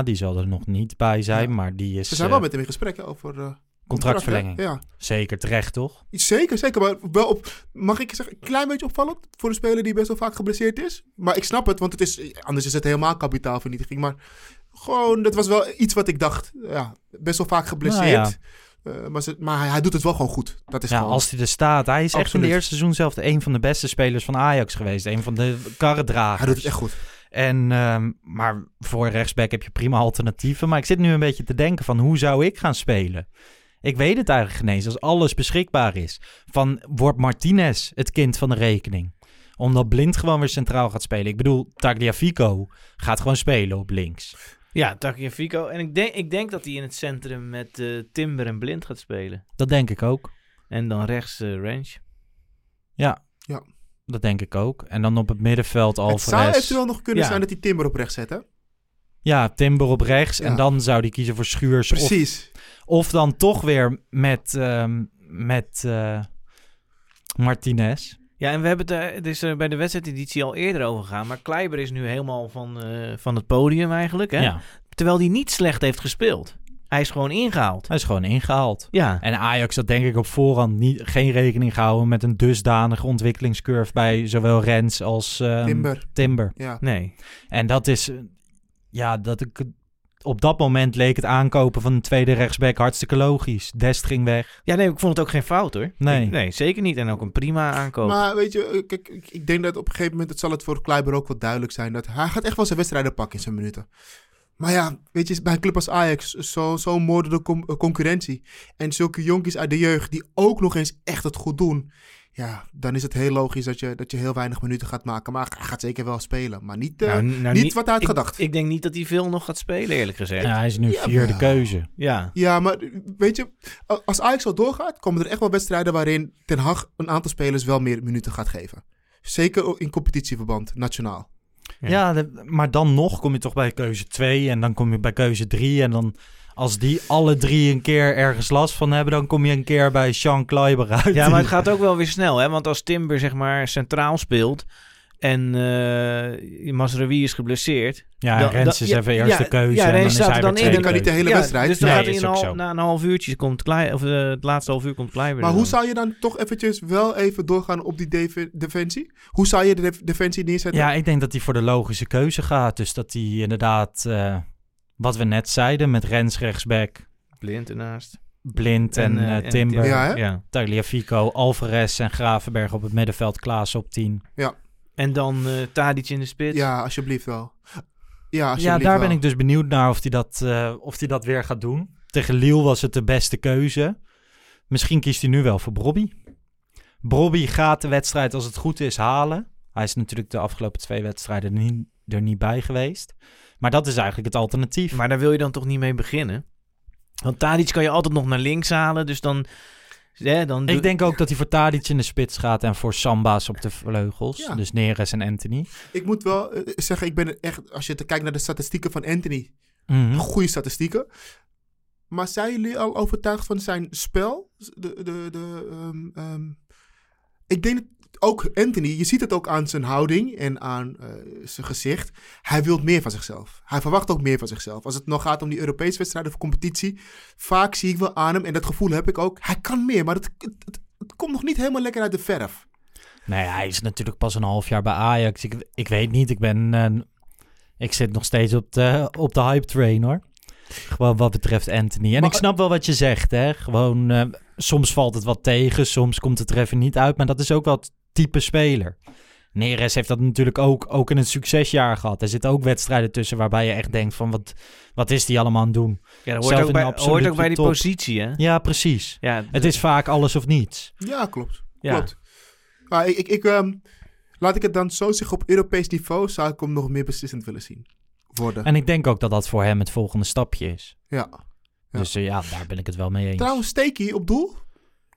Speaker 3: die zal er nog niet bij zijn,
Speaker 2: Ja.
Speaker 3: maar die is
Speaker 2: We zijn
Speaker 3: eh,
Speaker 2: wel met hem in gesprek hè, over eh,
Speaker 3: contractverlenging.
Speaker 2: contract, hè?
Speaker 3: Zeker terecht toch?
Speaker 2: Ja, zeker, zeker. Maar wel op, mag ik zeggen, een klein beetje opvallend voor een speler die best wel vaak geblesseerd is. Maar ik snap het, want het is, anders is het helemaal kapitaalvernietiging. Maar gewoon, dat was wel iets wat ik dacht. Ja, best wel vaak geblesseerd. Eh, maar ze- maar hij, hij doet het wel gewoon goed. Dat is
Speaker 3: Ja,
Speaker 2: gewoon...
Speaker 3: als hij er staat. Hij is echt in het eerste seizoen zelf een van de beste spelers van Ajax geweest. Een van de karredragers.
Speaker 2: Hij doet het echt goed.
Speaker 3: En, ehm, maar voor rechtsback heb je prima alternatieven. Maar ik zit nu een beetje te denken van hoe zou ik gaan spelen? Ik weet het eigenlijk geen eens als alles beschikbaar is. Van wordt Martinez het kind van de rekening? Omdat Blind gewoon weer centraal gaat spelen. Ik bedoel, Tagliafico gaat gewoon spelen op links.
Speaker 1: Ja, Tagliafico. En ik denk, ik denk dat hij in het centrum met eh, Timber en Blind gaat spelen.
Speaker 3: Dat denk ik ook.
Speaker 1: En dan rechts eh Range.
Speaker 3: Ja.
Speaker 2: Ja.
Speaker 3: Dat denk ik ook. En dan op het middenveld
Speaker 2: Het zou
Speaker 3: Alvarez.
Speaker 2: eventueel nog kunnen
Speaker 1: Ja.
Speaker 2: zijn dat hij Timber op rechts zet, hè?
Speaker 3: Ja, Timber op rechts.
Speaker 2: Ja.
Speaker 3: En dan zou hij kiezen voor Schuurs. Of,
Speaker 2: Precies.
Speaker 3: of dan toch weer met, ehm, met eh, Martinez.
Speaker 1: Ja, en we hebben het, er- het is er bij de wedstrijdeditie al eerder over gegaan. Maar Kleiber is nu helemaal van, eh, van het podium eigenlijk. Hè?
Speaker 3: Ja,
Speaker 1: Terwijl hij niet slecht heeft gespeeld. Hij is gewoon ingehaald.
Speaker 3: hij is gewoon ingehaald.
Speaker 1: Ja,
Speaker 3: En Ajax had denk ik op voorhand niet, geen rekening gehouden met een dusdanige ontwikkelingscurve bij zowel Rens als ehm,
Speaker 2: Timber.
Speaker 3: Timber.
Speaker 2: Ja.
Speaker 1: nee.
Speaker 3: En dat is, eh, ja, dat ik, op dat moment leek het aankopen van een tweede rechtsback hartstikke logisch. Dest ging weg.
Speaker 1: Ja, nee, ik vond het ook geen fout hoor.
Speaker 3: Nee.
Speaker 1: Ik- nee, zeker niet. En ook een prima aankoop.
Speaker 2: Maar weet je, eh, kijk, ik, ik denk dat op een gegeven moment, het zal het voor Kleiber ook wel duidelijk zijn, dat hij gaat echt wel zijn wedstrijden pakken in zijn minuten. Maar ja, weet je, bij een club als Ajax, zo'n zo moordende com- eh, concurrentie. En zulke jonkies uit de jeugd die ook nog eens echt het goed doen. Ja, dan is het heel logisch dat je, dat je heel weinig minuten gaat maken. Maar hij gaat zeker wel spelen. Maar niet, eh,
Speaker 1: Nou, nou,
Speaker 2: niet wat had
Speaker 1: ik-
Speaker 2: gedacht.
Speaker 1: Ik denk niet dat hij veel nog gaat spelen, eerlijk gezegd.
Speaker 3: Ja,
Speaker 1: Ja.
Speaker 3: hij is nu
Speaker 2: Ja,
Speaker 3: vierde keuze.
Speaker 2: Ja, maar eh, weet je, als Ajax al doorgaat, komen er echt wel wedstrijden waarin Ten Hag een aantal spelers wel meer minuten gaat geven. Zeker in competitieverband, nationaal.
Speaker 1: Ja.
Speaker 3: Maar dan nog kom je toch bij keuze 2 en dan kom je bij keuze 3. En dan als die alle drie een keer ergens last van hebben, dan kom je een keer bij Sean Kleiber uit.
Speaker 1: Ja, maar het gaat ook wel weer snel, hè? Want als Timber zeg maar centraal speelt en eh Masraoui is geblesseerd.
Speaker 3: Ja,
Speaker 1: dan-
Speaker 3: Rens
Speaker 1: dan-
Speaker 3: is
Speaker 1: ja,
Speaker 3: even eerste
Speaker 1: ja,
Speaker 3: keuze.
Speaker 1: ja,
Speaker 3: en dan
Speaker 1: Rens staat er dan in.
Speaker 2: Die kan niet de hele wedstrijd.
Speaker 1: Dus dan
Speaker 3: Nee,
Speaker 1: gaat in
Speaker 3: ook
Speaker 1: al,
Speaker 3: zo.
Speaker 1: na een half uurtje komt Klei, of eh, het laatste half uur komt Kleiber.
Speaker 2: Maar hoe
Speaker 1: dan.
Speaker 2: zou je dan toch eventjes wel even doorgaan op die defe- defensie? Hoe zou je de def- defensie neerzetten?
Speaker 3: Ja, ik denk dat hij voor de logische keuze gaat. Dus dat hij inderdaad, eh, wat we net zeiden, met Rens rechtsback,
Speaker 1: Blind ernaast.
Speaker 3: Blind en, Timber.
Speaker 2: Ja, hè?
Speaker 1: ja.
Speaker 3: Tagliafico, Alvarez en Gravenberg op het middenveld. Klaas op 10.
Speaker 1: En dan eh Tadic in de spits.
Speaker 2: Ja, alsjeblieft wel. Ja,
Speaker 3: Ja, daar
Speaker 2: wel.
Speaker 3: ben ik dus benieuwd naar of hij dat, eh, of hij dat weer gaat doen. Tegen Lille was het de beste keuze. Misschien kiest hij nu wel voor Brobby. Brobby gaat de wedstrijd als het goed is halen. Hij is natuurlijk de afgelopen twee wedstrijden er niet, er niet bij geweest. Maar dat is eigenlijk het alternatief.
Speaker 1: Maar daar wil je dan toch niet mee beginnen? Want Tadic kan je altijd nog naar links halen. Dus dan... Ja, dan doe-
Speaker 3: Ik denk ook dat hij voor Tadic in de spits gaat en voor Samba's op de vleugels.
Speaker 2: Ja.
Speaker 3: Dus Neres en Anthony.
Speaker 2: Ik moet wel eh, zeggen, ik ben echt, als je te kijkt naar de statistieken van Anthony,
Speaker 3: Mhm.
Speaker 2: goede statistieken. Maar zijn jullie al overtuigd van zijn spel? De, de, de, ehm, ehm, ik denk dat ook Anthony, je ziet het ook aan zijn houding en aan eh, zijn gezicht. Hij wil meer van zichzelf. Hij verwacht ook meer van zichzelf. Als het nog gaat om die Europese wedstrijden of competitie, vaak zie ik wel aan hem, en dat gevoel heb ik ook, hij kan meer, maar het, het, het- het komt nog niet helemaal lekker uit de verf.
Speaker 3: Nee, hij is natuurlijk pas een half jaar bij Ajax. Ik, ik weet niet, ik ben... eh, ik zit nog steeds op de, op de hype train, hoor. Gewoon wat betreft Anthony. En
Speaker 2: Maar-
Speaker 3: ik snap wel wat je zegt, hè. Gewoon, eh, soms valt het wat tegen, soms komt het er even niet uit. Maar dat is ook het type speler. Neres heeft dat natuurlijk ook, ook in een succesjaar gehad. Er zitten ook wedstrijden tussen waarbij je echt denkt van... wat, wat is die allemaal aan het doen?
Speaker 1: Ja, dat hoort ook bij, hoort ook bij die
Speaker 3: top.
Speaker 1: positie, hè?
Speaker 3: Ja, precies.
Speaker 1: Ja,
Speaker 3: Het is vaak alles of niets.
Speaker 2: Ja, klopt.
Speaker 1: ja.
Speaker 2: Klopt. Maar ik, ik, ik, ehm, laat ik het dan zo zeggen, op Europees niveau zou ik hem nog meer beslissend willen zien worden.
Speaker 3: En ik denk ook dat dat voor hem het volgende stapje is.
Speaker 2: ja. Ja.
Speaker 3: Dus eh, ja, daar ben ik het wel mee eens.
Speaker 2: Trouwens, Steaky op doel.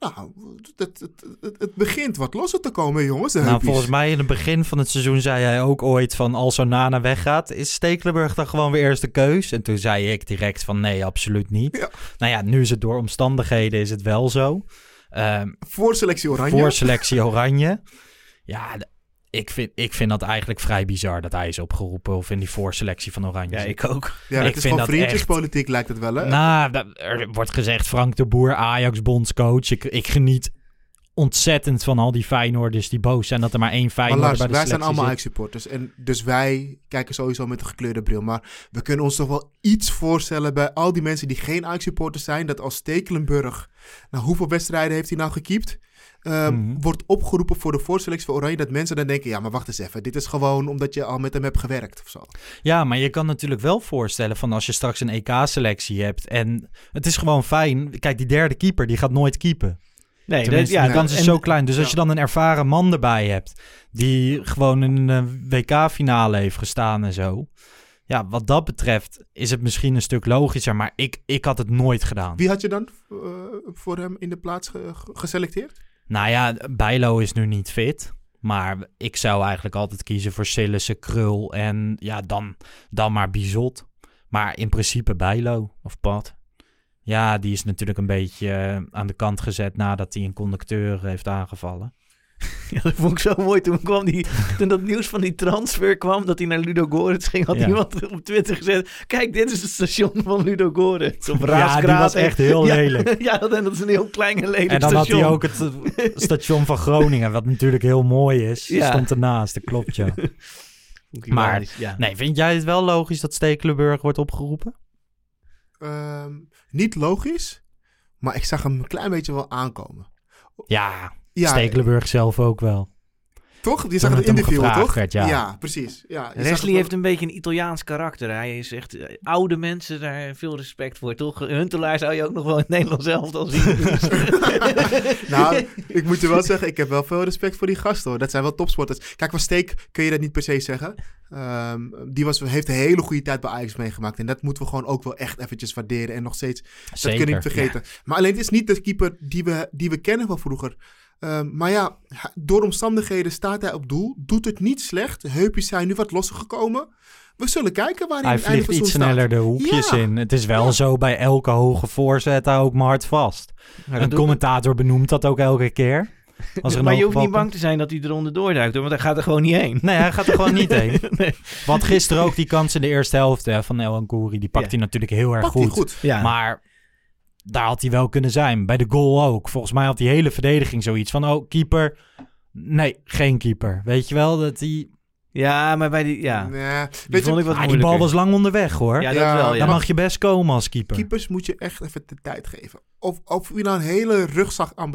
Speaker 2: Nou, het, het, het, het begint wat losser te komen, jongens.
Speaker 3: Nou, volgens mij in het begin van het seizoen zei hij ook ooit van als Onana weggaat, is Stekelenburg dan gewoon weer eerste keus? En toen zei ik direct van nee, absoluut niet.
Speaker 2: Ja.
Speaker 3: Nou ja, nu is het door omstandigheden is het wel zo. Ehm,
Speaker 2: Voor selectie Oranje.
Speaker 3: voor selectie Oranje. Ja, ik vind, ik vind dat eigenlijk vrij bizar dat hij is opgeroepen of in die voorselectie van Oranje.
Speaker 1: Ja, ik ook.
Speaker 2: ja,
Speaker 3: ik
Speaker 2: het is
Speaker 3: vind dat
Speaker 2: vriendjespolitiek, lijkt het wel, hè?
Speaker 3: Nou, er wordt gezegd Frank de Boer, Ajax bondscoach. Ik, ik geniet ontzettend van al die Feyenoorders die boos zijn dat er maar één
Speaker 2: maar
Speaker 3: Feyenoorder
Speaker 2: Lars,
Speaker 3: bij de
Speaker 2: wij zijn allemaal. Ajax-supporters. En dus wij kijken sowieso met een gekleurde bril. Maar we kunnen ons toch wel iets voorstellen bij al die mensen die geen Ajax-supporters zijn. Dat als Stekelenburg, nou hoeveel wedstrijden heeft hij nou gekiept? Ehm,
Speaker 3: Mhm.
Speaker 2: Wordt opgeroepen voor de voorselectie voor Oranje. Dat mensen dan denken, ja maar wacht eens even. Dit is gewoon omdat je al met hem hebt gewerkt of zo.
Speaker 3: Ja, maar je kan natuurlijk wel voorstellen van als je straks een EK-selectie hebt en het is gewoon fijn. Kijk, die derde keeper die gaat nooit keepen.
Speaker 1: Nee, dat, ja,
Speaker 3: de kans is
Speaker 1: en-
Speaker 3: zo klein. Dus als je dan een ervaren man erbij hebt die gewoon in een WK-finale heeft gestaan en zo. Ja, wat dat betreft is het misschien een stuk logischer, maar ik, ik had het nooit gedaan.
Speaker 2: Wie had je dan eh, voor hem in de plaats ge- ge- geselecteerd?
Speaker 3: Nou ja, Bijlo is nu niet fit. Maar ik zou eigenlijk altijd kiezen voor Sillissen, Krul en ja, dan, dan maar Bizot. Maar in principe Bijlo of Pat. Ja, die is natuurlijk een beetje eh, aan de kant gezet nadat hij een conducteur heeft aangevallen.
Speaker 1: Ja, dat vond ik zo mooi. Toen, kwam die, toen dat nieuws van die transfer kwam, dat hij naar Ludo Goretz ging, had
Speaker 3: Ja.
Speaker 1: iemand op Twitter gezet... Kijk, dit is het station van Ludo Goretz. Op
Speaker 3: Ja, die was echt heel
Speaker 1: Ja,
Speaker 3: lelijk.
Speaker 1: Ja, dat, en dat is een heel klein en lelijk
Speaker 3: En dan had hij ook het station van Groningen, wat natuurlijk heel mooi is.
Speaker 1: Ja.
Speaker 3: Stond ernaast, dat klopt ja.
Speaker 1: Vond ik
Speaker 3: Maar-. Nee, vind jij het wel logisch dat Stekelenburg wordt opgeroepen?
Speaker 2: Ehm, niet logisch, maar ik zag hem een klein beetje wel aankomen.
Speaker 3: Ja,
Speaker 2: Ja,
Speaker 3: Stekelenburg zelf ook wel.
Speaker 2: toch?
Speaker 3: Toen
Speaker 2: zag het interview, toch?
Speaker 3: werd, ja.
Speaker 2: precies. Ja,
Speaker 1: heeft een beetje een Italiaans karakter. Hij is echt eh, oude mensen, daar veel respect voor, toch? Huntelaar zou je ook nog wel in het Nederlands elftal zien.
Speaker 2: Nou, ik moet je wel zeggen, ik heb wel veel respect voor die gasten hoor. Dat zijn wel topsporters. Kijk, van Steek kun je dat niet per se zeggen. Ehm, die was, heeft een hele goede tijd bij Ajax meegemaakt. En dat moeten we gewoon ook wel echt eventjes waarderen. En nog steeds, dat kun je niet vergeten. Maar alleen het is niet de keeper die we, die we kennen van vroeger. Ehm, maar ja, door omstandigheden staat hij op doel. Doet het niet slecht. Heupjes zijn nu wat losser gekomen. We zullen kijken waar hij,
Speaker 3: Hij vliegt iets sneller de hoekjes
Speaker 2: Ja.
Speaker 3: in. Het is wel
Speaker 2: Ja.
Speaker 3: zo bij elke hoge voorzet, hou ook maar hard vast. Een commentator benoemt dat ook elke keer. Als er
Speaker 1: maar je hoeft niet bang te zijn dat hij eronder doorduikt, hoor, want hij gaat er gewoon niet heen.
Speaker 3: Nee, hij gaat er gewoon niet heen.
Speaker 1: Nee.
Speaker 3: Want gisteren ook die kans in de eerste helft hè, van El die pakt
Speaker 1: Ja.
Speaker 3: hij natuurlijk heel erg
Speaker 2: Pakt hij
Speaker 3: goed.
Speaker 2: goed.
Speaker 1: Ja.
Speaker 3: Maar daar had hij wel kunnen zijn. Bij de goal ook. Volgens mij had die hele verdediging zoiets van, oh, keeper. Nee, geen keeper. Weet je wel, dat hij...
Speaker 1: Ja, maar bij die... Ja,
Speaker 2: Nee,
Speaker 1: die
Speaker 2: weet
Speaker 1: vond
Speaker 2: je,
Speaker 1: ik wat
Speaker 3: Ah, die bal was lang onderweg hoor.
Speaker 1: Ja, dat
Speaker 2: Ja,
Speaker 1: wel, ja.
Speaker 3: Dan mag je best komen als keeper.
Speaker 2: keepers moet je echt even de tijd geven. Of, of wie nou een hele rugzak aan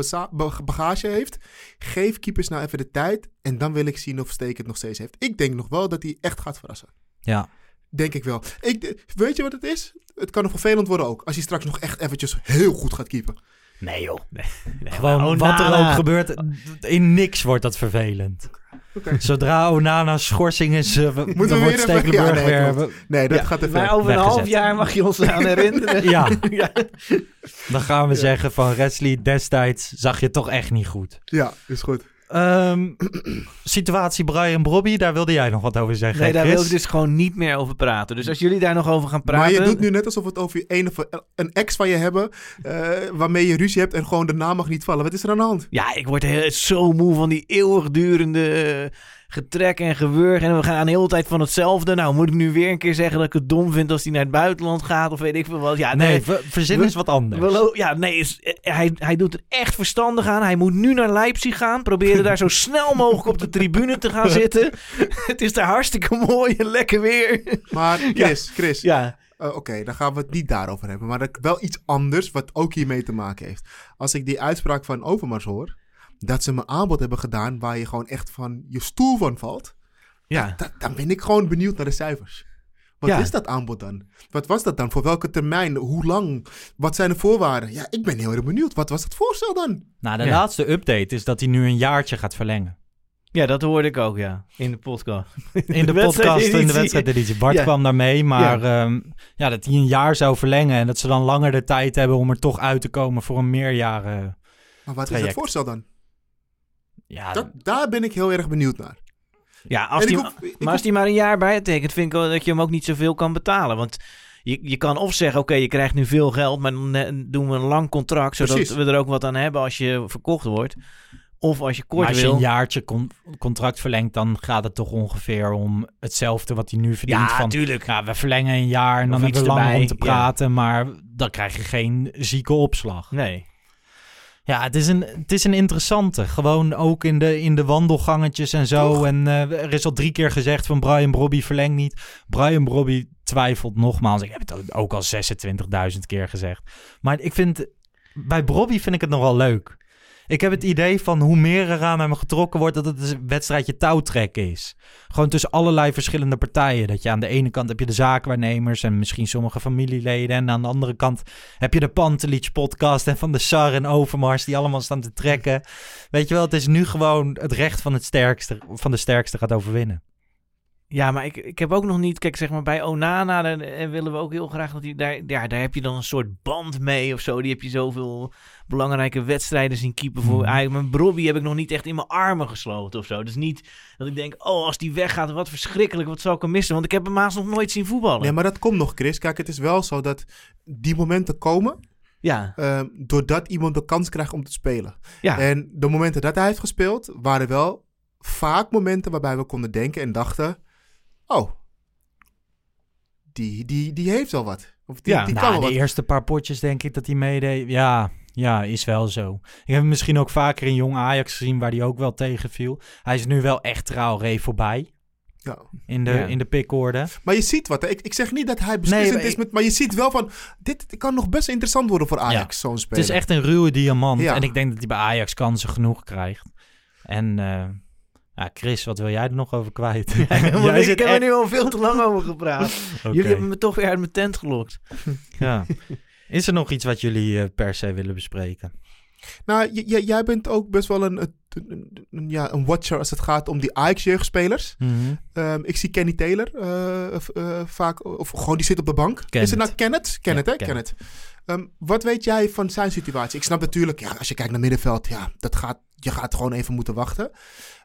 Speaker 2: bagage heeft, geef keepers nou even de tijd. En dan wil ik zien of Steek het nog steeds heeft. Ik denk nog wel dat hij echt gaat verrassen.
Speaker 3: Ja.
Speaker 2: Denk ik wel. Ik, weet je wat het is? Het kan nog vervelend worden ook. Als hij straks nog echt eventjes heel goed gaat keepen.
Speaker 1: Nee joh. Nee, nee,
Speaker 3: Gewoon wat er ook gebeurt, in niks wordt dat vervelend.
Speaker 2: Oké.
Speaker 3: Zodra Onana schorsing is, eh, dan
Speaker 2: we
Speaker 3: wordt
Speaker 2: weer even-
Speaker 3: Stekelenburg
Speaker 2: Ja, nee,
Speaker 3: weer...
Speaker 2: Nee, dat
Speaker 1: Ja,
Speaker 2: gaat te
Speaker 1: Maar
Speaker 2: ver.
Speaker 1: over een half jaar mag je ons aan herinneren.
Speaker 3: Ja,
Speaker 1: ja.
Speaker 3: dan gaan we zeggen van Wesley, destijds zag je toch echt niet goed.
Speaker 2: Ja, is goed.
Speaker 3: Ehm, situatie Brian Brobby, daar wilde jij nog wat over zeggen,
Speaker 1: Nee, daar
Speaker 3: Chris?
Speaker 1: wil ik dus gewoon niet meer over praten. Dus als jullie daar nog over gaan praten...
Speaker 2: Maar je doet nu net alsof we het over een, of een ex van je hebben. eh, waarmee je ruzie hebt en gewoon de naam mag niet vallen. Wat is er aan de hand?
Speaker 1: Ja, ik word heel, zo moe van die eeuwigdurende getrek en gewurg. En we gaan de hele tijd van hetzelfde. Nou, moet ik nu weer een keer zeggen dat ik het dom vind als hij naar het buitenland gaat of weet ik veel wat. Ja,
Speaker 3: Nee,
Speaker 1: nee.
Speaker 3: ver- verzin eens wat anders.
Speaker 1: we ja, nee, is, hij, hij doet er echt verstandig aan. Hij moet nu naar Leipzig gaan. Proberen daar zo snel mogelijk op de tribune te gaan zitten. het is daar hartstikke mooi en lekker weer.
Speaker 2: Maar Chris, Chris.
Speaker 1: ja,
Speaker 2: eh, Oké, dan gaan we het niet daarover hebben. Maar dat- wel iets anders wat ook hiermee te maken heeft. Als ik die uitspraak van Overmars hoor. Dat ze me aanbod hebben gedaan waar je gewoon echt van je stoel van valt.
Speaker 1: ja.
Speaker 2: da- dan ben ik gewoon benieuwd naar de cijfers. Wat
Speaker 1: Ja.
Speaker 2: is dat aanbod dan? Wat was dat dan? Voor welke termijn? Hoe lang? Wat zijn de voorwaarden? Ja, ik ben heel erg benieuwd. Wat was het voorstel dan?
Speaker 3: Nou, de
Speaker 1: Ja.
Speaker 3: laatste update is dat hij nu een jaartje gaat verlengen.
Speaker 1: ja, dat hoorde ik ook, ja. In de podcast.
Speaker 3: In de, podcast, in de
Speaker 1: wedstrijdeditie.
Speaker 3: Bart
Speaker 1: Ja.
Speaker 3: kwam daarmee, maar ja. ja, dat hij een jaar zou verlengen en dat ze dan langer de tijd hebben om er toch uit te komen voor een meerjaren.
Speaker 2: Maar wat is
Speaker 3: Traject.
Speaker 2: het voorstel dan?
Speaker 3: Ja,
Speaker 2: Dat, daar ben ik heel erg benieuwd naar.
Speaker 1: Ja, als die,
Speaker 2: hoef-
Speaker 1: maar als die maar een jaar bijtekent, vind ik wel dat je hem ook niet zoveel kan betalen. Want je, je kan of zeggen, oké, je krijgt nu veel geld, maar dan eh, doen we een lang contract, zodat
Speaker 2: Precies.
Speaker 1: we er ook wat aan hebben als je verkocht wordt. Of als je kort
Speaker 3: maar als je
Speaker 1: wil.
Speaker 3: een jaartje con- contract verlengt, dan gaat het toch ongeveer om hetzelfde wat hij nu verdient.
Speaker 1: ja,
Speaker 3: van,
Speaker 1: tuurlijk.
Speaker 3: ja, we verlengen een jaar en
Speaker 1: Of
Speaker 3: dan hebben we langer om te
Speaker 1: ja.
Speaker 3: praten, maar dan krijg je geen zieke opslag.
Speaker 1: Nee.
Speaker 3: Ja, het is een, het is een interessante. Gewoon ook in de, in de wandelgangetjes en zo.
Speaker 2: Toch?
Speaker 3: En eh, er is al drie keer gezegd van Brian Brobby verlengt niet. Brian Brobby twijfelt nogmaals. Ik heb het ook al 26.000 keer gezegd. Maar ik vind, bij Brobby vind ik het nog wel leuk. Ik heb het idee van hoe meer er aan hem getrokken wordt, dat het een wedstrijdje touwtrekken is. Gewoon tussen allerlei verschillende partijen. Dat je aan de ene kant heb je de zaakwaarnemers en misschien sommige familieleden. En aan de andere kant heb je de Pantelic podcast en van de Sar en Overmars die allemaal staan te trekken. Weet je wel, het is nu gewoon het recht van, het sterkste, van de sterkste gaat overwinnen.
Speaker 1: Ja, maar ik, ik heb ook nog niet... Kijk, zeg maar bij Onana daar, eh, willen we ook heel graag... Dat die, daar, ja, daar heb je dan een soort band mee of zo. Die heb je zoveel belangrijke wedstrijden zien keeper voor. Eigenlijk, mijn Brobby heb ik nog niet echt in mijn armen gesloten of zo. Dus niet dat ik denk, oh, als die weggaat, wat verschrikkelijk. Wat zou ik hem missen? Want ik heb hem haast nog nooit zien voetballen.
Speaker 2: Nee, maar dat komt nog, Chris. Kijk, het is wel zo dat die momenten komen
Speaker 1: Ja,
Speaker 2: ehm, doordat iemand de kans krijgt om te spelen.
Speaker 1: ja.
Speaker 2: En de momenten dat hij heeft gespeeld, waren wel vaak momenten waarbij we konden denken en dachten: oh, die, die, die heeft wel wat. Of die,
Speaker 1: Ja,
Speaker 2: die kan
Speaker 3: nou,
Speaker 2: wel
Speaker 3: de
Speaker 2: wat.
Speaker 3: eerste paar potjes denk ik dat hij meedeed. Ja, ja, is wel zo. Ik heb hem misschien ook vaker in jong Ajax gezien waar hij ook wel tegenviel. Hij is nu wel echt traoré voorbij
Speaker 2: Ja.
Speaker 3: in de,
Speaker 1: Ja.
Speaker 3: in de pickorde.
Speaker 2: Maar je ziet wat. hè. Ik, ik zeg niet dat hij beslissend is, met, maar je ziet wel van: dit kan nog best interessant worden voor Ajax, zo'n
Speaker 3: Het
Speaker 2: speler.
Speaker 3: is echt een ruwe diamant.
Speaker 2: Ja.
Speaker 3: En ik denk dat hij bij Ajax kansen genoeg krijgt. En eh, ja, Chris, wat wil jij er nog over kwijt?
Speaker 1: Jij
Speaker 3: zit
Speaker 1: ik heb er nu al veel te lang over gepraat. Jullie hebben me toch weer uit mijn tent gelokt.
Speaker 3: Ja. Is er nog iets wat jullie eh, per se willen bespreken?
Speaker 2: Nou, j- j- jij bent ook best wel een, een, een- een- ja, een watcher als het gaat om die Ajax-jeugdspelers.
Speaker 3: Mhm.
Speaker 2: Ehm, ik zie Kenny Taylor eh, eh, vaak, of gewoon die zit op de bank.
Speaker 3: Kenneth.
Speaker 2: Is het nou Kenneth? Kenneth,
Speaker 3: Ja,
Speaker 2: hè?
Speaker 3: Kenneth.
Speaker 2: Kenneth. Ehm, wat weet jij van zijn situatie? Ik snap natuurlijk, ja, als je kijkt naar middenveld, ja, dat gaat, je gaat gewoon even moeten wachten.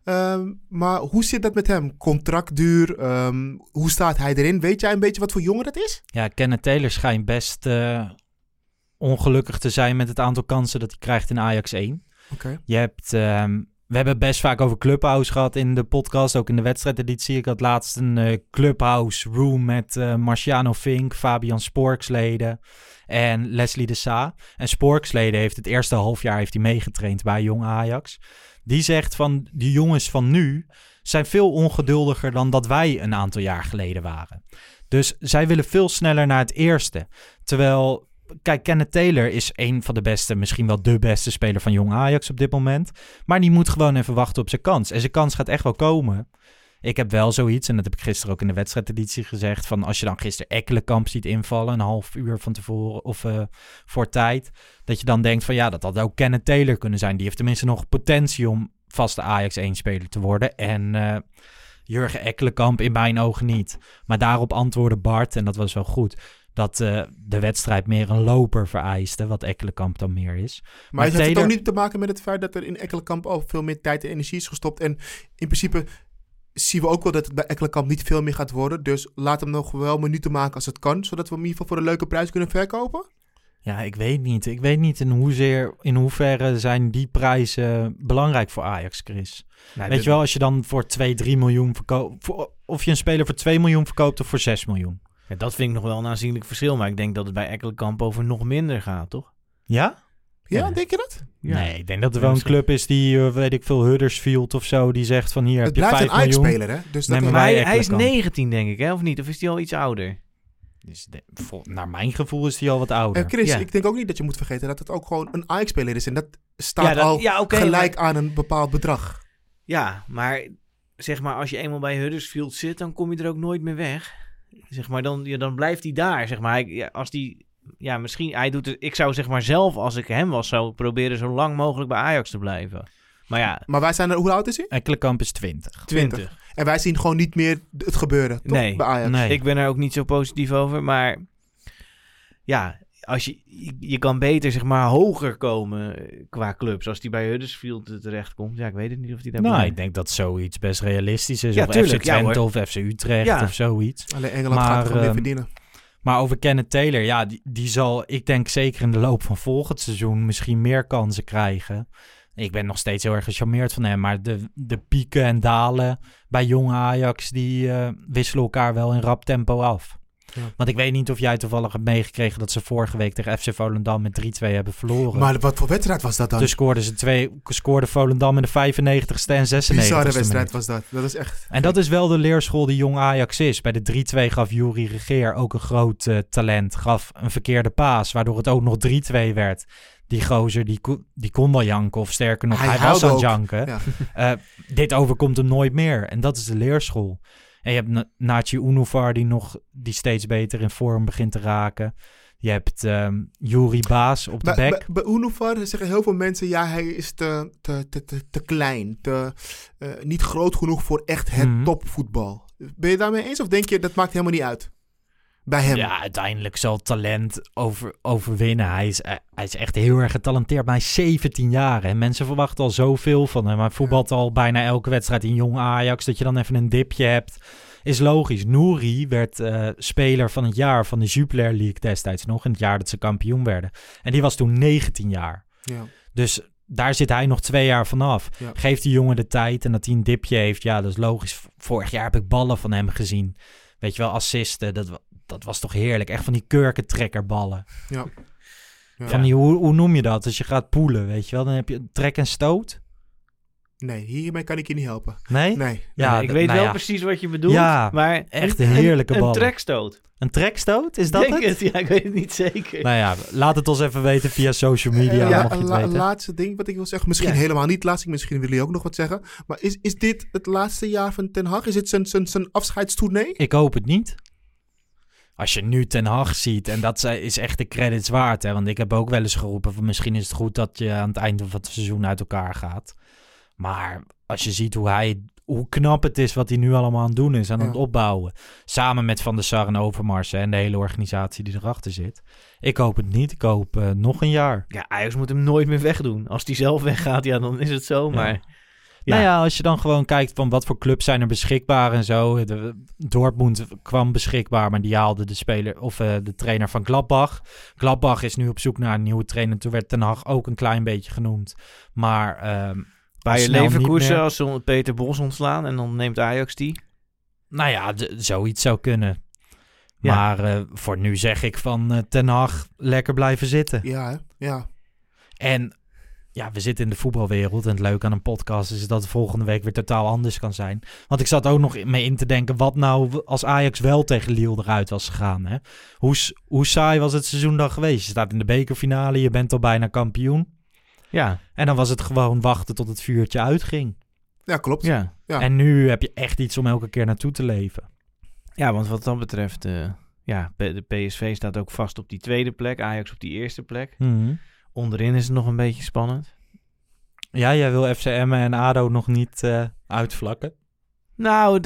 Speaker 2: Ehm, maar hoe zit dat met hem? Contractduur? Ehm, hoe staat hij erin? Weet jij een beetje wat voor jongen dat is?
Speaker 3: Ja, Kenneth Taylor schijnt best eh, ongelukkig te zijn met het aantal kansen dat hij krijgt in Ajax 1.
Speaker 2: Oké.
Speaker 3: Je hebt, we hebben best vaak over Clubhouse gehad in de podcast, ook in de wedstrijdeditie. Ik had laatst een eh, Clubhouse room met eh, Marciano Fink, Fabian Sporksleden en Leslie de Sa. En Sporksleden heeft het eerste halfjaar heeft hij meegetraind bij Jong Ajax. Die zegt van die jongens van nu, zijn veel ongeduldiger dan dat wij een aantal jaar geleden waren. Dus zij willen veel sneller naar het eerste. Terwijl, kijk, Kenneth Taylor is een van de beste, misschien wel de beste speler van Jong Ajax op dit moment. Maar die moet gewoon even wachten op zijn kans. En zijn kans gaat echt wel komen. Ik heb wel zoiets, en dat heb ik gisteren ook in de wedstrijdeditie gezegd, van als je dan gisteren Ekkelenkamp ziet invallen, een half uur van tevoren of uh, voor tijd, dat je dan denkt van ja, dat had ook Kenneth Taylor kunnen zijn. Die heeft tenminste nog potentie om vaste Ajax 1-speler te worden. En uh, Jurgen Ekkelenkamp in mijn ogen niet. Maar daarop antwoordde Bart, en dat was wel goed, dat uh, de wedstrijd meer een loper vereiste, wat Ekkelenkamp dan meer is.
Speaker 2: Maar, maar heeft Taylor... het ook niet te maken met het feit dat er in Ekkelenkamp al veel meer tijd en energie is gestopt en in principe zien we ook wel dat het bij Ekkelenkamp niet veel meer gaat worden. Dus laat hem nog wel minuten maken als het kan, zodat we hem in ieder geval voor een leuke prijs kunnen verkopen.
Speaker 3: Ja, ik weet niet. Ik weet niet in, hoezeer, in hoeverre zijn die prijzen belangrijk voor Ajax, Chris. Nee, weet je wel, als je dan voor 2, 3 miljoen verkoopt... Of je een speler voor 2 miljoen verkoopt of voor 6 miljoen.
Speaker 1: Ja, dat vind ik nog wel een aanzienlijk verschil. Maar ik denk dat het bij Ekkelenkamp over nog minder gaat, toch?
Speaker 3: Ja?
Speaker 2: Ja, ja, denk je dat?
Speaker 3: Ja. Nee, ik denk dat er wel een club is die, uh, weet ik veel, Huddersfield of zo, die zegt van hier
Speaker 2: het
Speaker 3: heb je 5
Speaker 2: miljoen. Het
Speaker 3: blijft
Speaker 2: een speler hè? Dus
Speaker 1: nee, maar hij, hij is 19, denk ik, hè? Of niet? Of is hij al iets ouder?
Speaker 3: Dus de, vol, naar mijn gevoel is hij al wat ouder.
Speaker 2: Uh, Chris, ja. ik denk ook niet dat je moet vergeten dat het ook gewoon een Ajax-speler is. En dat staat ja, dat, al ja, okay, gelijk maar, aan een bepaald bedrag.
Speaker 1: Ja, maar zeg maar, als je eenmaal bij Huddersfield zit, dan kom je er ook nooit meer weg. Zeg maar, dan, ja, dan blijft hij daar. Zeg maar, hij, als die ja, misschien, hij doet het, ik zou zeg maar zelf, als ik hem was, zou proberen zo lang mogelijk bij Ajax te blijven. Maar ja.
Speaker 2: Maar wij zijn er, hoe oud is hij?
Speaker 3: Ekkelenkamp is 20.
Speaker 1: 20.
Speaker 2: En wij zien gewoon niet meer het gebeuren, toch?
Speaker 1: Nee,
Speaker 2: bij Ajax.
Speaker 1: Nee. Ik ben er ook niet zo positief over, maar ja, als je, je kan beter zeg maar hoger komen qua clubs. Als die bij Huddersfield terechtkomt. Ja, ik weet het niet of die daar
Speaker 3: Nou, ik denk dat zoiets best realistisch is. Ja, of tuurlijk, FC Twente ja, of FC Utrecht ja. of zoiets.
Speaker 2: Alleen Engeland maar, gaat gewoon meer
Speaker 3: ehm,
Speaker 2: verdienen.
Speaker 3: Maar over Kenneth Taylor, ja, die, die zal, ik denk zeker in de loop van volgend seizoen misschien meer kansen krijgen. Ik ben nog steeds heel erg gecharmeerd van hem, maar de, de pieken en dalen bij jonge Ajax, die uh, wisselen elkaar wel in rap tempo af. Ja. Want ik weet niet of jij toevallig hebt meegekregen dat ze vorige week tegen FC Volendam met 3-2 hebben verloren.
Speaker 2: Maar wat voor wedstrijd was dat dan?
Speaker 3: Dus scoorden ze twee, scoorde Volendam in de 95ste en 96ste.
Speaker 2: Bizarre wedstrijd was dat. Dat is echt.
Speaker 3: En dat is wel de leerschool die jong Ajax is. Bij de 3-2 gaf Jury Regeer ook een groot uh, talent. Gaf een verkeerde paas, waardoor het ook nog 3-2 werd. Die gozer, die, die kon wel janken. Of sterker nog, hij, hij was aan het janken. Ja. Uh, dit overkomt hem nooit meer. En dat is de leerschool. En je hebt Nachi Unuvar die nog die steeds beter in vorm begint te raken. Je hebt um, Yuri Baas op de bek.
Speaker 2: Bij, bij Unuvar zeggen heel veel mensen... ja, hij is te, te, te, te, te klein. Te, uh, niet groot genoeg voor echt het mm -hmm. topvoetbal. Ben je daarmee eens of denk je dat maakt helemaal niet uit? Bij hem.
Speaker 3: Ja, uiteindelijk zal talent over, overwinnen. Hij is, hij is echt heel erg getalenteerd. Maar hij is 17 jaar. En mensen verwachten al zoveel van hem. Hij voetbalt al bijna elke wedstrijd in jong Ajax. Dat je dan even een dipje hebt. Is logisch. Nouri werd uh, speler van het jaar van de Jupiler League destijds nog. In het jaar dat ze kampioen werden. En die was toen 19 jaar.
Speaker 2: Ja.
Speaker 3: Dus daar zit hij nog twee jaar vanaf. Ja. Geeft die jongen de tijd en dat hij een dipje heeft. Ja, dat is logisch. Vorig jaar heb ik ballen van hem gezien. Weet je wel, assisten. Dat, dat was toch heerlijk. Echt van die kurkentrekkerballen.
Speaker 2: Ja. ja.
Speaker 3: Van die, hoe, hoe noem je dat? Als je gaat poelen, weet je wel. Dan heb je trek en stoot.
Speaker 2: Nee, hiermee kan ik je niet helpen.
Speaker 3: Nee?
Speaker 2: Nee.
Speaker 1: Ja, nee, ik weet nou wel ja. precies wat je bedoelt.
Speaker 3: Ja,
Speaker 1: maar
Speaker 3: echt een heerlijke bal.
Speaker 1: Een trekstoot.
Speaker 3: Een trekstoot? Is dat
Speaker 1: Denk
Speaker 3: het?
Speaker 1: het? Ja, ik weet het niet zeker.
Speaker 3: Nou ja, laat het ons even weten via social media.
Speaker 2: Uh, ja,
Speaker 3: mocht je
Speaker 2: een
Speaker 3: la weten.
Speaker 2: laatste ding wat ik wil zeggen. Misschien ja. helemaal niet laatst. Misschien willen jullie ook nog wat zeggen. Maar is, is dit het laatste jaar van Ten Hag? Is dit zijn, zijn, zijn afscheidstournee?
Speaker 3: Ik hoop het niet. Als je nu Ten Hag ziet, en dat is echt de credits waard. Hè? Want ik heb ook wel eens geroepen van misschien is het goed dat je aan het einde van het seizoen uit elkaar gaat. Maar als je ziet hoe hij, hoe knap het is wat hij nu allemaal aan het doen is, aan ja. het opbouwen. Samen met Van der Sar en Overmars en de hele organisatie die erachter zit. Ik hoop het niet. Ik hoop uh, nog een jaar.
Speaker 1: Ja, Ajax moet hem nooit meer wegdoen. Als hij zelf weggaat, ja, dan is het zo. Maar... Ja.
Speaker 3: Ja. Nou ja, als je dan gewoon kijkt van wat voor clubs zijn er beschikbaar en zo. De, Dortmund kwam beschikbaar, maar die haalde de speler of uh, de trainer van Gladbach. Gladbach is nu op zoek naar een nieuwe trainer. Toen werd Ten Hag ook een klein beetje genoemd. Maar um,
Speaker 1: bij je Leverkusen als ze Peter Bos ontslaan en dan neemt Ajax die.
Speaker 3: Nou ja, zoiets zou kunnen. Ja. Maar uh, voor nu zeg ik van uh, Ten Hag lekker blijven zitten.
Speaker 2: Ja, ja.
Speaker 3: En ja, we zitten in de voetbalwereld. En het leuke aan een podcast is dat het volgende week weer totaal anders kan zijn. Want ik zat ook nog mee in te denken, wat nou als Ajax wel tegen Lille eruit was gegaan. Hè? Hoe, hoe saai was het seizoen dan geweest? Je staat in de bekerfinale, je bent al bijna kampioen.
Speaker 1: Ja,
Speaker 3: En dan was het gewoon wachten tot het vuurtje uitging.
Speaker 2: Ja, klopt.
Speaker 1: ja.
Speaker 2: Ja.
Speaker 3: En nu heb je echt iets om elke keer naartoe te leven.
Speaker 1: ja want wat dat betreft, eh, ja, de PSV staat ook vast op die tweede plek. Ajax op die eerste plek. Onderin is het nog een beetje spannend.
Speaker 3: Ja, jij wil FCM en ADO nog niet eh, uitvlakken.
Speaker 1: Nou,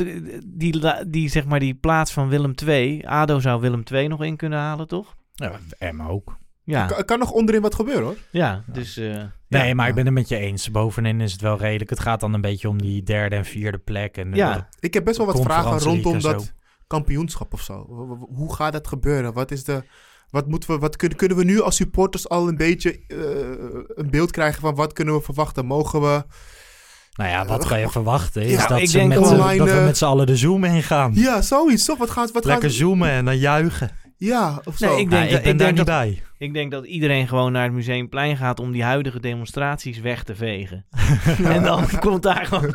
Speaker 1: die, die, zeg maar die plaats van Willem II. ADO zou Willem II nog in kunnen halen, toch?
Speaker 3: Ja, M ook.
Speaker 1: Ja,
Speaker 2: Kan, kan nog onderin wat gebeuren hoor.
Speaker 1: ja dus... eh,
Speaker 3: Nee,
Speaker 1: ja.
Speaker 3: maar ik ben het met je eens. Bovenin is het wel redelijk. Het gaat dan een beetje om die derde en vierde plek. En,
Speaker 1: Ja.
Speaker 3: eh,
Speaker 2: Ik heb best wel wat vragen rondom dat kampioenschap of zo. Hoe gaat dat gebeuren? Wat is de. Wat moeten we, wat kunnen, kunnen we nu als supporters al een beetje eh, een beeld krijgen van wat kunnen we verwachten? Mogen we.
Speaker 3: nou ja, wat kan je verwachten? Is
Speaker 2: Ja,
Speaker 3: dat, ze met,
Speaker 2: online,
Speaker 3: dat we
Speaker 2: eh,
Speaker 3: met z'n allen de Zoom ingaan.
Speaker 2: Ja, zoiets toch? Wat gaat. Wat
Speaker 3: Lekker
Speaker 2: gaat,
Speaker 3: zoomen en dan juichen.
Speaker 2: Ja, of zo.
Speaker 1: Nee, ik
Speaker 3: Nee,
Speaker 1: denk
Speaker 3: ik
Speaker 1: dat-
Speaker 3: ben
Speaker 1: ik
Speaker 3: daar
Speaker 1: denk
Speaker 3: niet
Speaker 1: dat-
Speaker 3: bij.
Speaker 1: Ik denk dat iedereen gewoon naar het Museumplein gaat om die huidige demonstraties weg te vegen. en dan komt daar gewoon...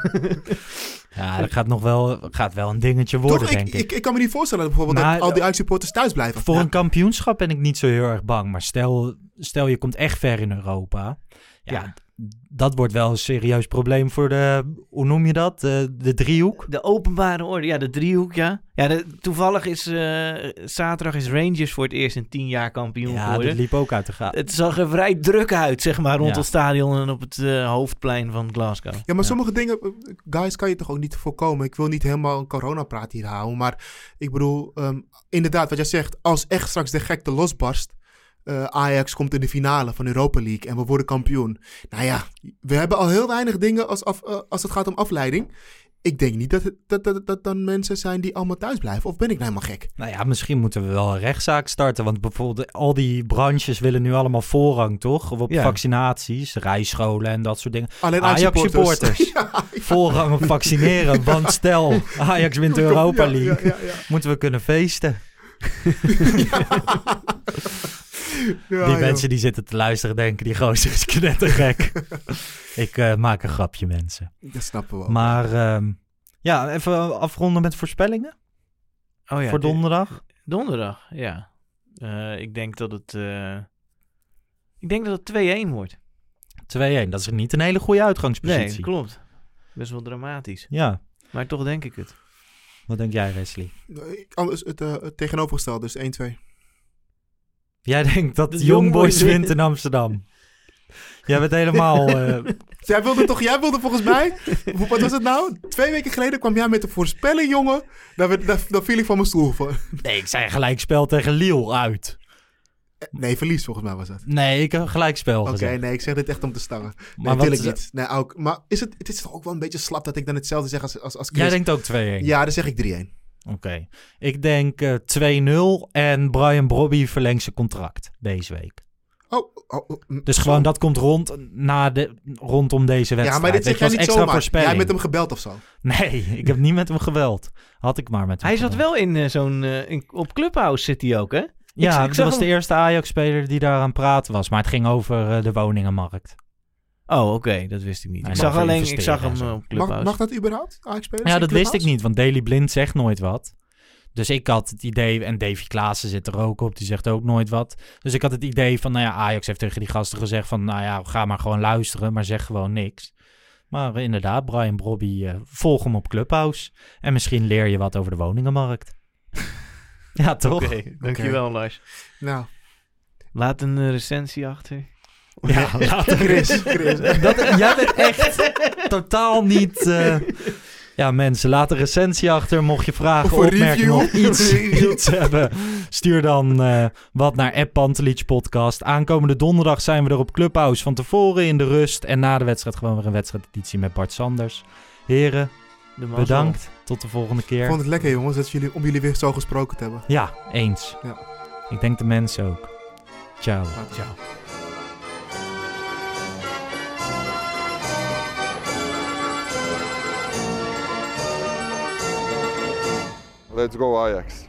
Speaker 3: Ja, dat gaat nog wel, gaat wel een dingetje worden,
Speaker 2: toch,
Speaker 3: denk
Speaker 2: ik,
Speaker 3: ik.
Speaker 2: ik, ik kan me niet voorstellen dat bijvoorbeeld
Speaker 3: Maar-
Speaker 2: dat al die Ajax-supporters thuis blijven.
Speaker 3: Voor
Speaker 2: Ja.
Speaker 3: een kampioenschap ben ik niet zo heel erg bang. Maar stel, stel je komt echt ver in Europa. Ja,
Speaker 1: Ja.
Speaker 3: Dat wordt wel een serieus probleem voor de, hoe noem je dat? De, de driehoek.
Speaker 1: De openbare orde, ja, de driehoek, ja. Ja, de- toevallig is eh, zaterdag is Rangers voor het eerst in tien jaar kampioen
Speaker 3: Ja,
Speaker 1: geworden.
Speaker 3: dat liep ook uit de gaten.
Speaker 1: Het zag er vrij druk uit, zeg maar, rond
Speaker 3: Ja.
Speaker 1: het stadion en op het eh, hoofdplein van Glasgow.
Speaker 2: Ja, maar sommige dingen, eh, guys, kan je toch ook niet voorkomen. Ik wil niet helemaal een coronapraat hier houden. Maar ik bedoel, ehm, inderdaad, wat jij zegt. Als echt straks de gekte losbarst. Eh, Ajax komt in de finale van Europa League en we worden kampioen. Nou ja, we hebben al heel weinig dingen als, af, eh, als het gaat om afleiding. Ik denk niet dat, het- dat, dat, dat dan mensen zijn die allemaal thuis blijven. Of ben ik nou helemaal gek?
Speaker 3: Nou ja, misschien moeten we wel een rechtszaak starten. Want bijvoorbeeld al die branches willen nu allemaal voorrang, toch? Of op
Speaker 1: Ja.
Speaker 3: vaccinaties, rijscholen en dat soort dingen.
Speaker 2: Alleen
Speaker 3: Ajax-supporters.
Speaker 2: ja,
Speaker 3: Voorrang op vaccineren. Want stel, Ajax wint de Europa League.
Speaker 2: Ja, ja, ja.
Speaker 3: Moeten we kunnen feesten.
Speaker 2: Ja,
Speaker 3: die
Speaker 2: joh.
Speaker 3: mensen die zitten te luisteren denken, die gozer is knettergek. Ik eh, maak een grapje, mensen.
Speaker 2: Dat snappen we ook.
Speaker 3: Maar ehm, ja, even afronden met voorspellingen
Speaker 1: Oh ja,
Speaker 3: voor
Speaker 1: de-
Speaker 3: donderdag.
Speaker 1: donderdag, ja. Eh, ik denk dat het... eh, ik denk dat het 2-1 wordt.
Speaker 3: 2-1, dat is niet een hele goede uitgangspositie.
Speaker 1: Nee, klopt. Best wel dramatisch.
Speaker 3: Ja,
Speaker 1: Maar toch denk ik het.
Speaker 3: wat denk jij, Wesley?
Speaker 2: Nee, Anders het, het tegenovergestelde, dus 1-2.
Speaker 3: Jij denkt dat
Speaker 1: De
Speaker 3: Young Boys
Speaker 1: Young Boys
Speaker 3: wint in Amsterdam. Jij bent helemaal... eh,
Speaker 2: Jij wilde toch, jij wilde volgens mij, hoe- wat was het nou? Twee weken geleden kwam jij met een voorspelling, jongen. Daar, werd- daar, daar viel ik van mijn stoel voor.
Speaker 3: nee, ik zei gelijkspel tegen Lille uit.
Speaker 2: Nee, verlies volgens mij was dat.
Speaker 3: Nee, ik heb gelijkspel
Speaker 2: Oké, nee, ik zeg dit echt om te stangen.
Speaker 3: Maar
Speaker 2: Maar
Speaker 3: wat
Speaker 2: wil ik
Speaker 3: is-
Speaker 2: niet. Nee, ook, maar is het, het is toch ook wel een beetje slap dat ik dan hetzelfde zeg als, als, als Chris?
Speaker 3: Jij denkt ook 2-1?
Speaker 2: Ja, dan zeg ik 3-1.
Speaker 3: Oké. Ik denk eh 2-0 en Brian Brobby verlengt zijn contract deze week.
Speaker 2: Oh, oh, oh, mm,
Speaker 3: Dus
Speaker 2: zo.
Speaker 3: gewoon dat komt rond na de, rondom deze wedstrijd.
Speaker 2: Ja, maar dit zeg jij niet
Speaker 3: extra
Speaker 2: zomaar. Jij met hem gebeld of zo.
Speaker 3: Nee, ik heb niet met hem geweld. Had ik maar met hem
Speaker 1: Hij zat wel in eh, zo'n... eh, in- op Clubhouse zit hij ook, hè?
Speaker 3: Ja,
Speaker 1: ik
Speaker 3: dat
Speaker 1: zag
Speaker 3: was de eerste Ajax-speler die daar aan het praten was. Maar het ging over de woningenmarkt.
Speaker 1: Oh, oké. Dat wist ik niet.
Speaker 3: Hij
Speaker 1: ik zag alleen... Ik zag hem eh, op
Speaker 2: Mag,
Speaker 1: Clubhouse.
Speaker 2: mag dat überhaupt, Ajax-spelers?
Speaker 3: Ja,
Speaker 2: in
Speaker 3: dat wist ik niet, want Daily Blind zegt nooit wat. Dus ik had het idee, en Davy Klaassen zit er ook op, die zegt ook nooit wat. Dus ik had het idee van, nou ja, Ajax heeft tegen die gasten gezegd van, nou ja, ga maar gewoon luisteren, maar zeg gewoon niks. Maar eh, inderdaad, Brian Brobby, eh, volg hem op Clubhouse. En misschien leer je wat over de woningenmarkt. ja, toch?
Speaker 1: Oké, dankjewel Lars.
Speaker 2: Nou,
Speaker 1: Laat een recensie achter.
Speaker 3: Ja, later.
Speaker 2: Chris, Chris.
Speaker 3: Dat, jij bent echt totaal niet... eh, Ja, mensen, laat een recensie achter. Mocht je vragen,
Speaker 2: Of
Speaker 3: opmerkingen of iets, iets hebben, stuur dan eh, wat naar App Pantelich Podcast. Aankomende donderdag zijn we er op Clubhouse van tevoren in de rust. En na de wedstrijd gewoon weer een wedstrijdeditie met Bart Sanders. Heren, bedankt. Tot de volgende
Speaker 2: Ik
Speaker 3: keer.
Speaker 2: vond het lekker, jongens, dat jullie, om jullie weer zo gesproken te hebben.
Speaker 3: Ja, eens.
Speaker 2: Ja.
Speaker 3: Ik denk de mensen ook. Ciao.
Speaker 2: Ciao.
Speaker 4: Let's go Ajax.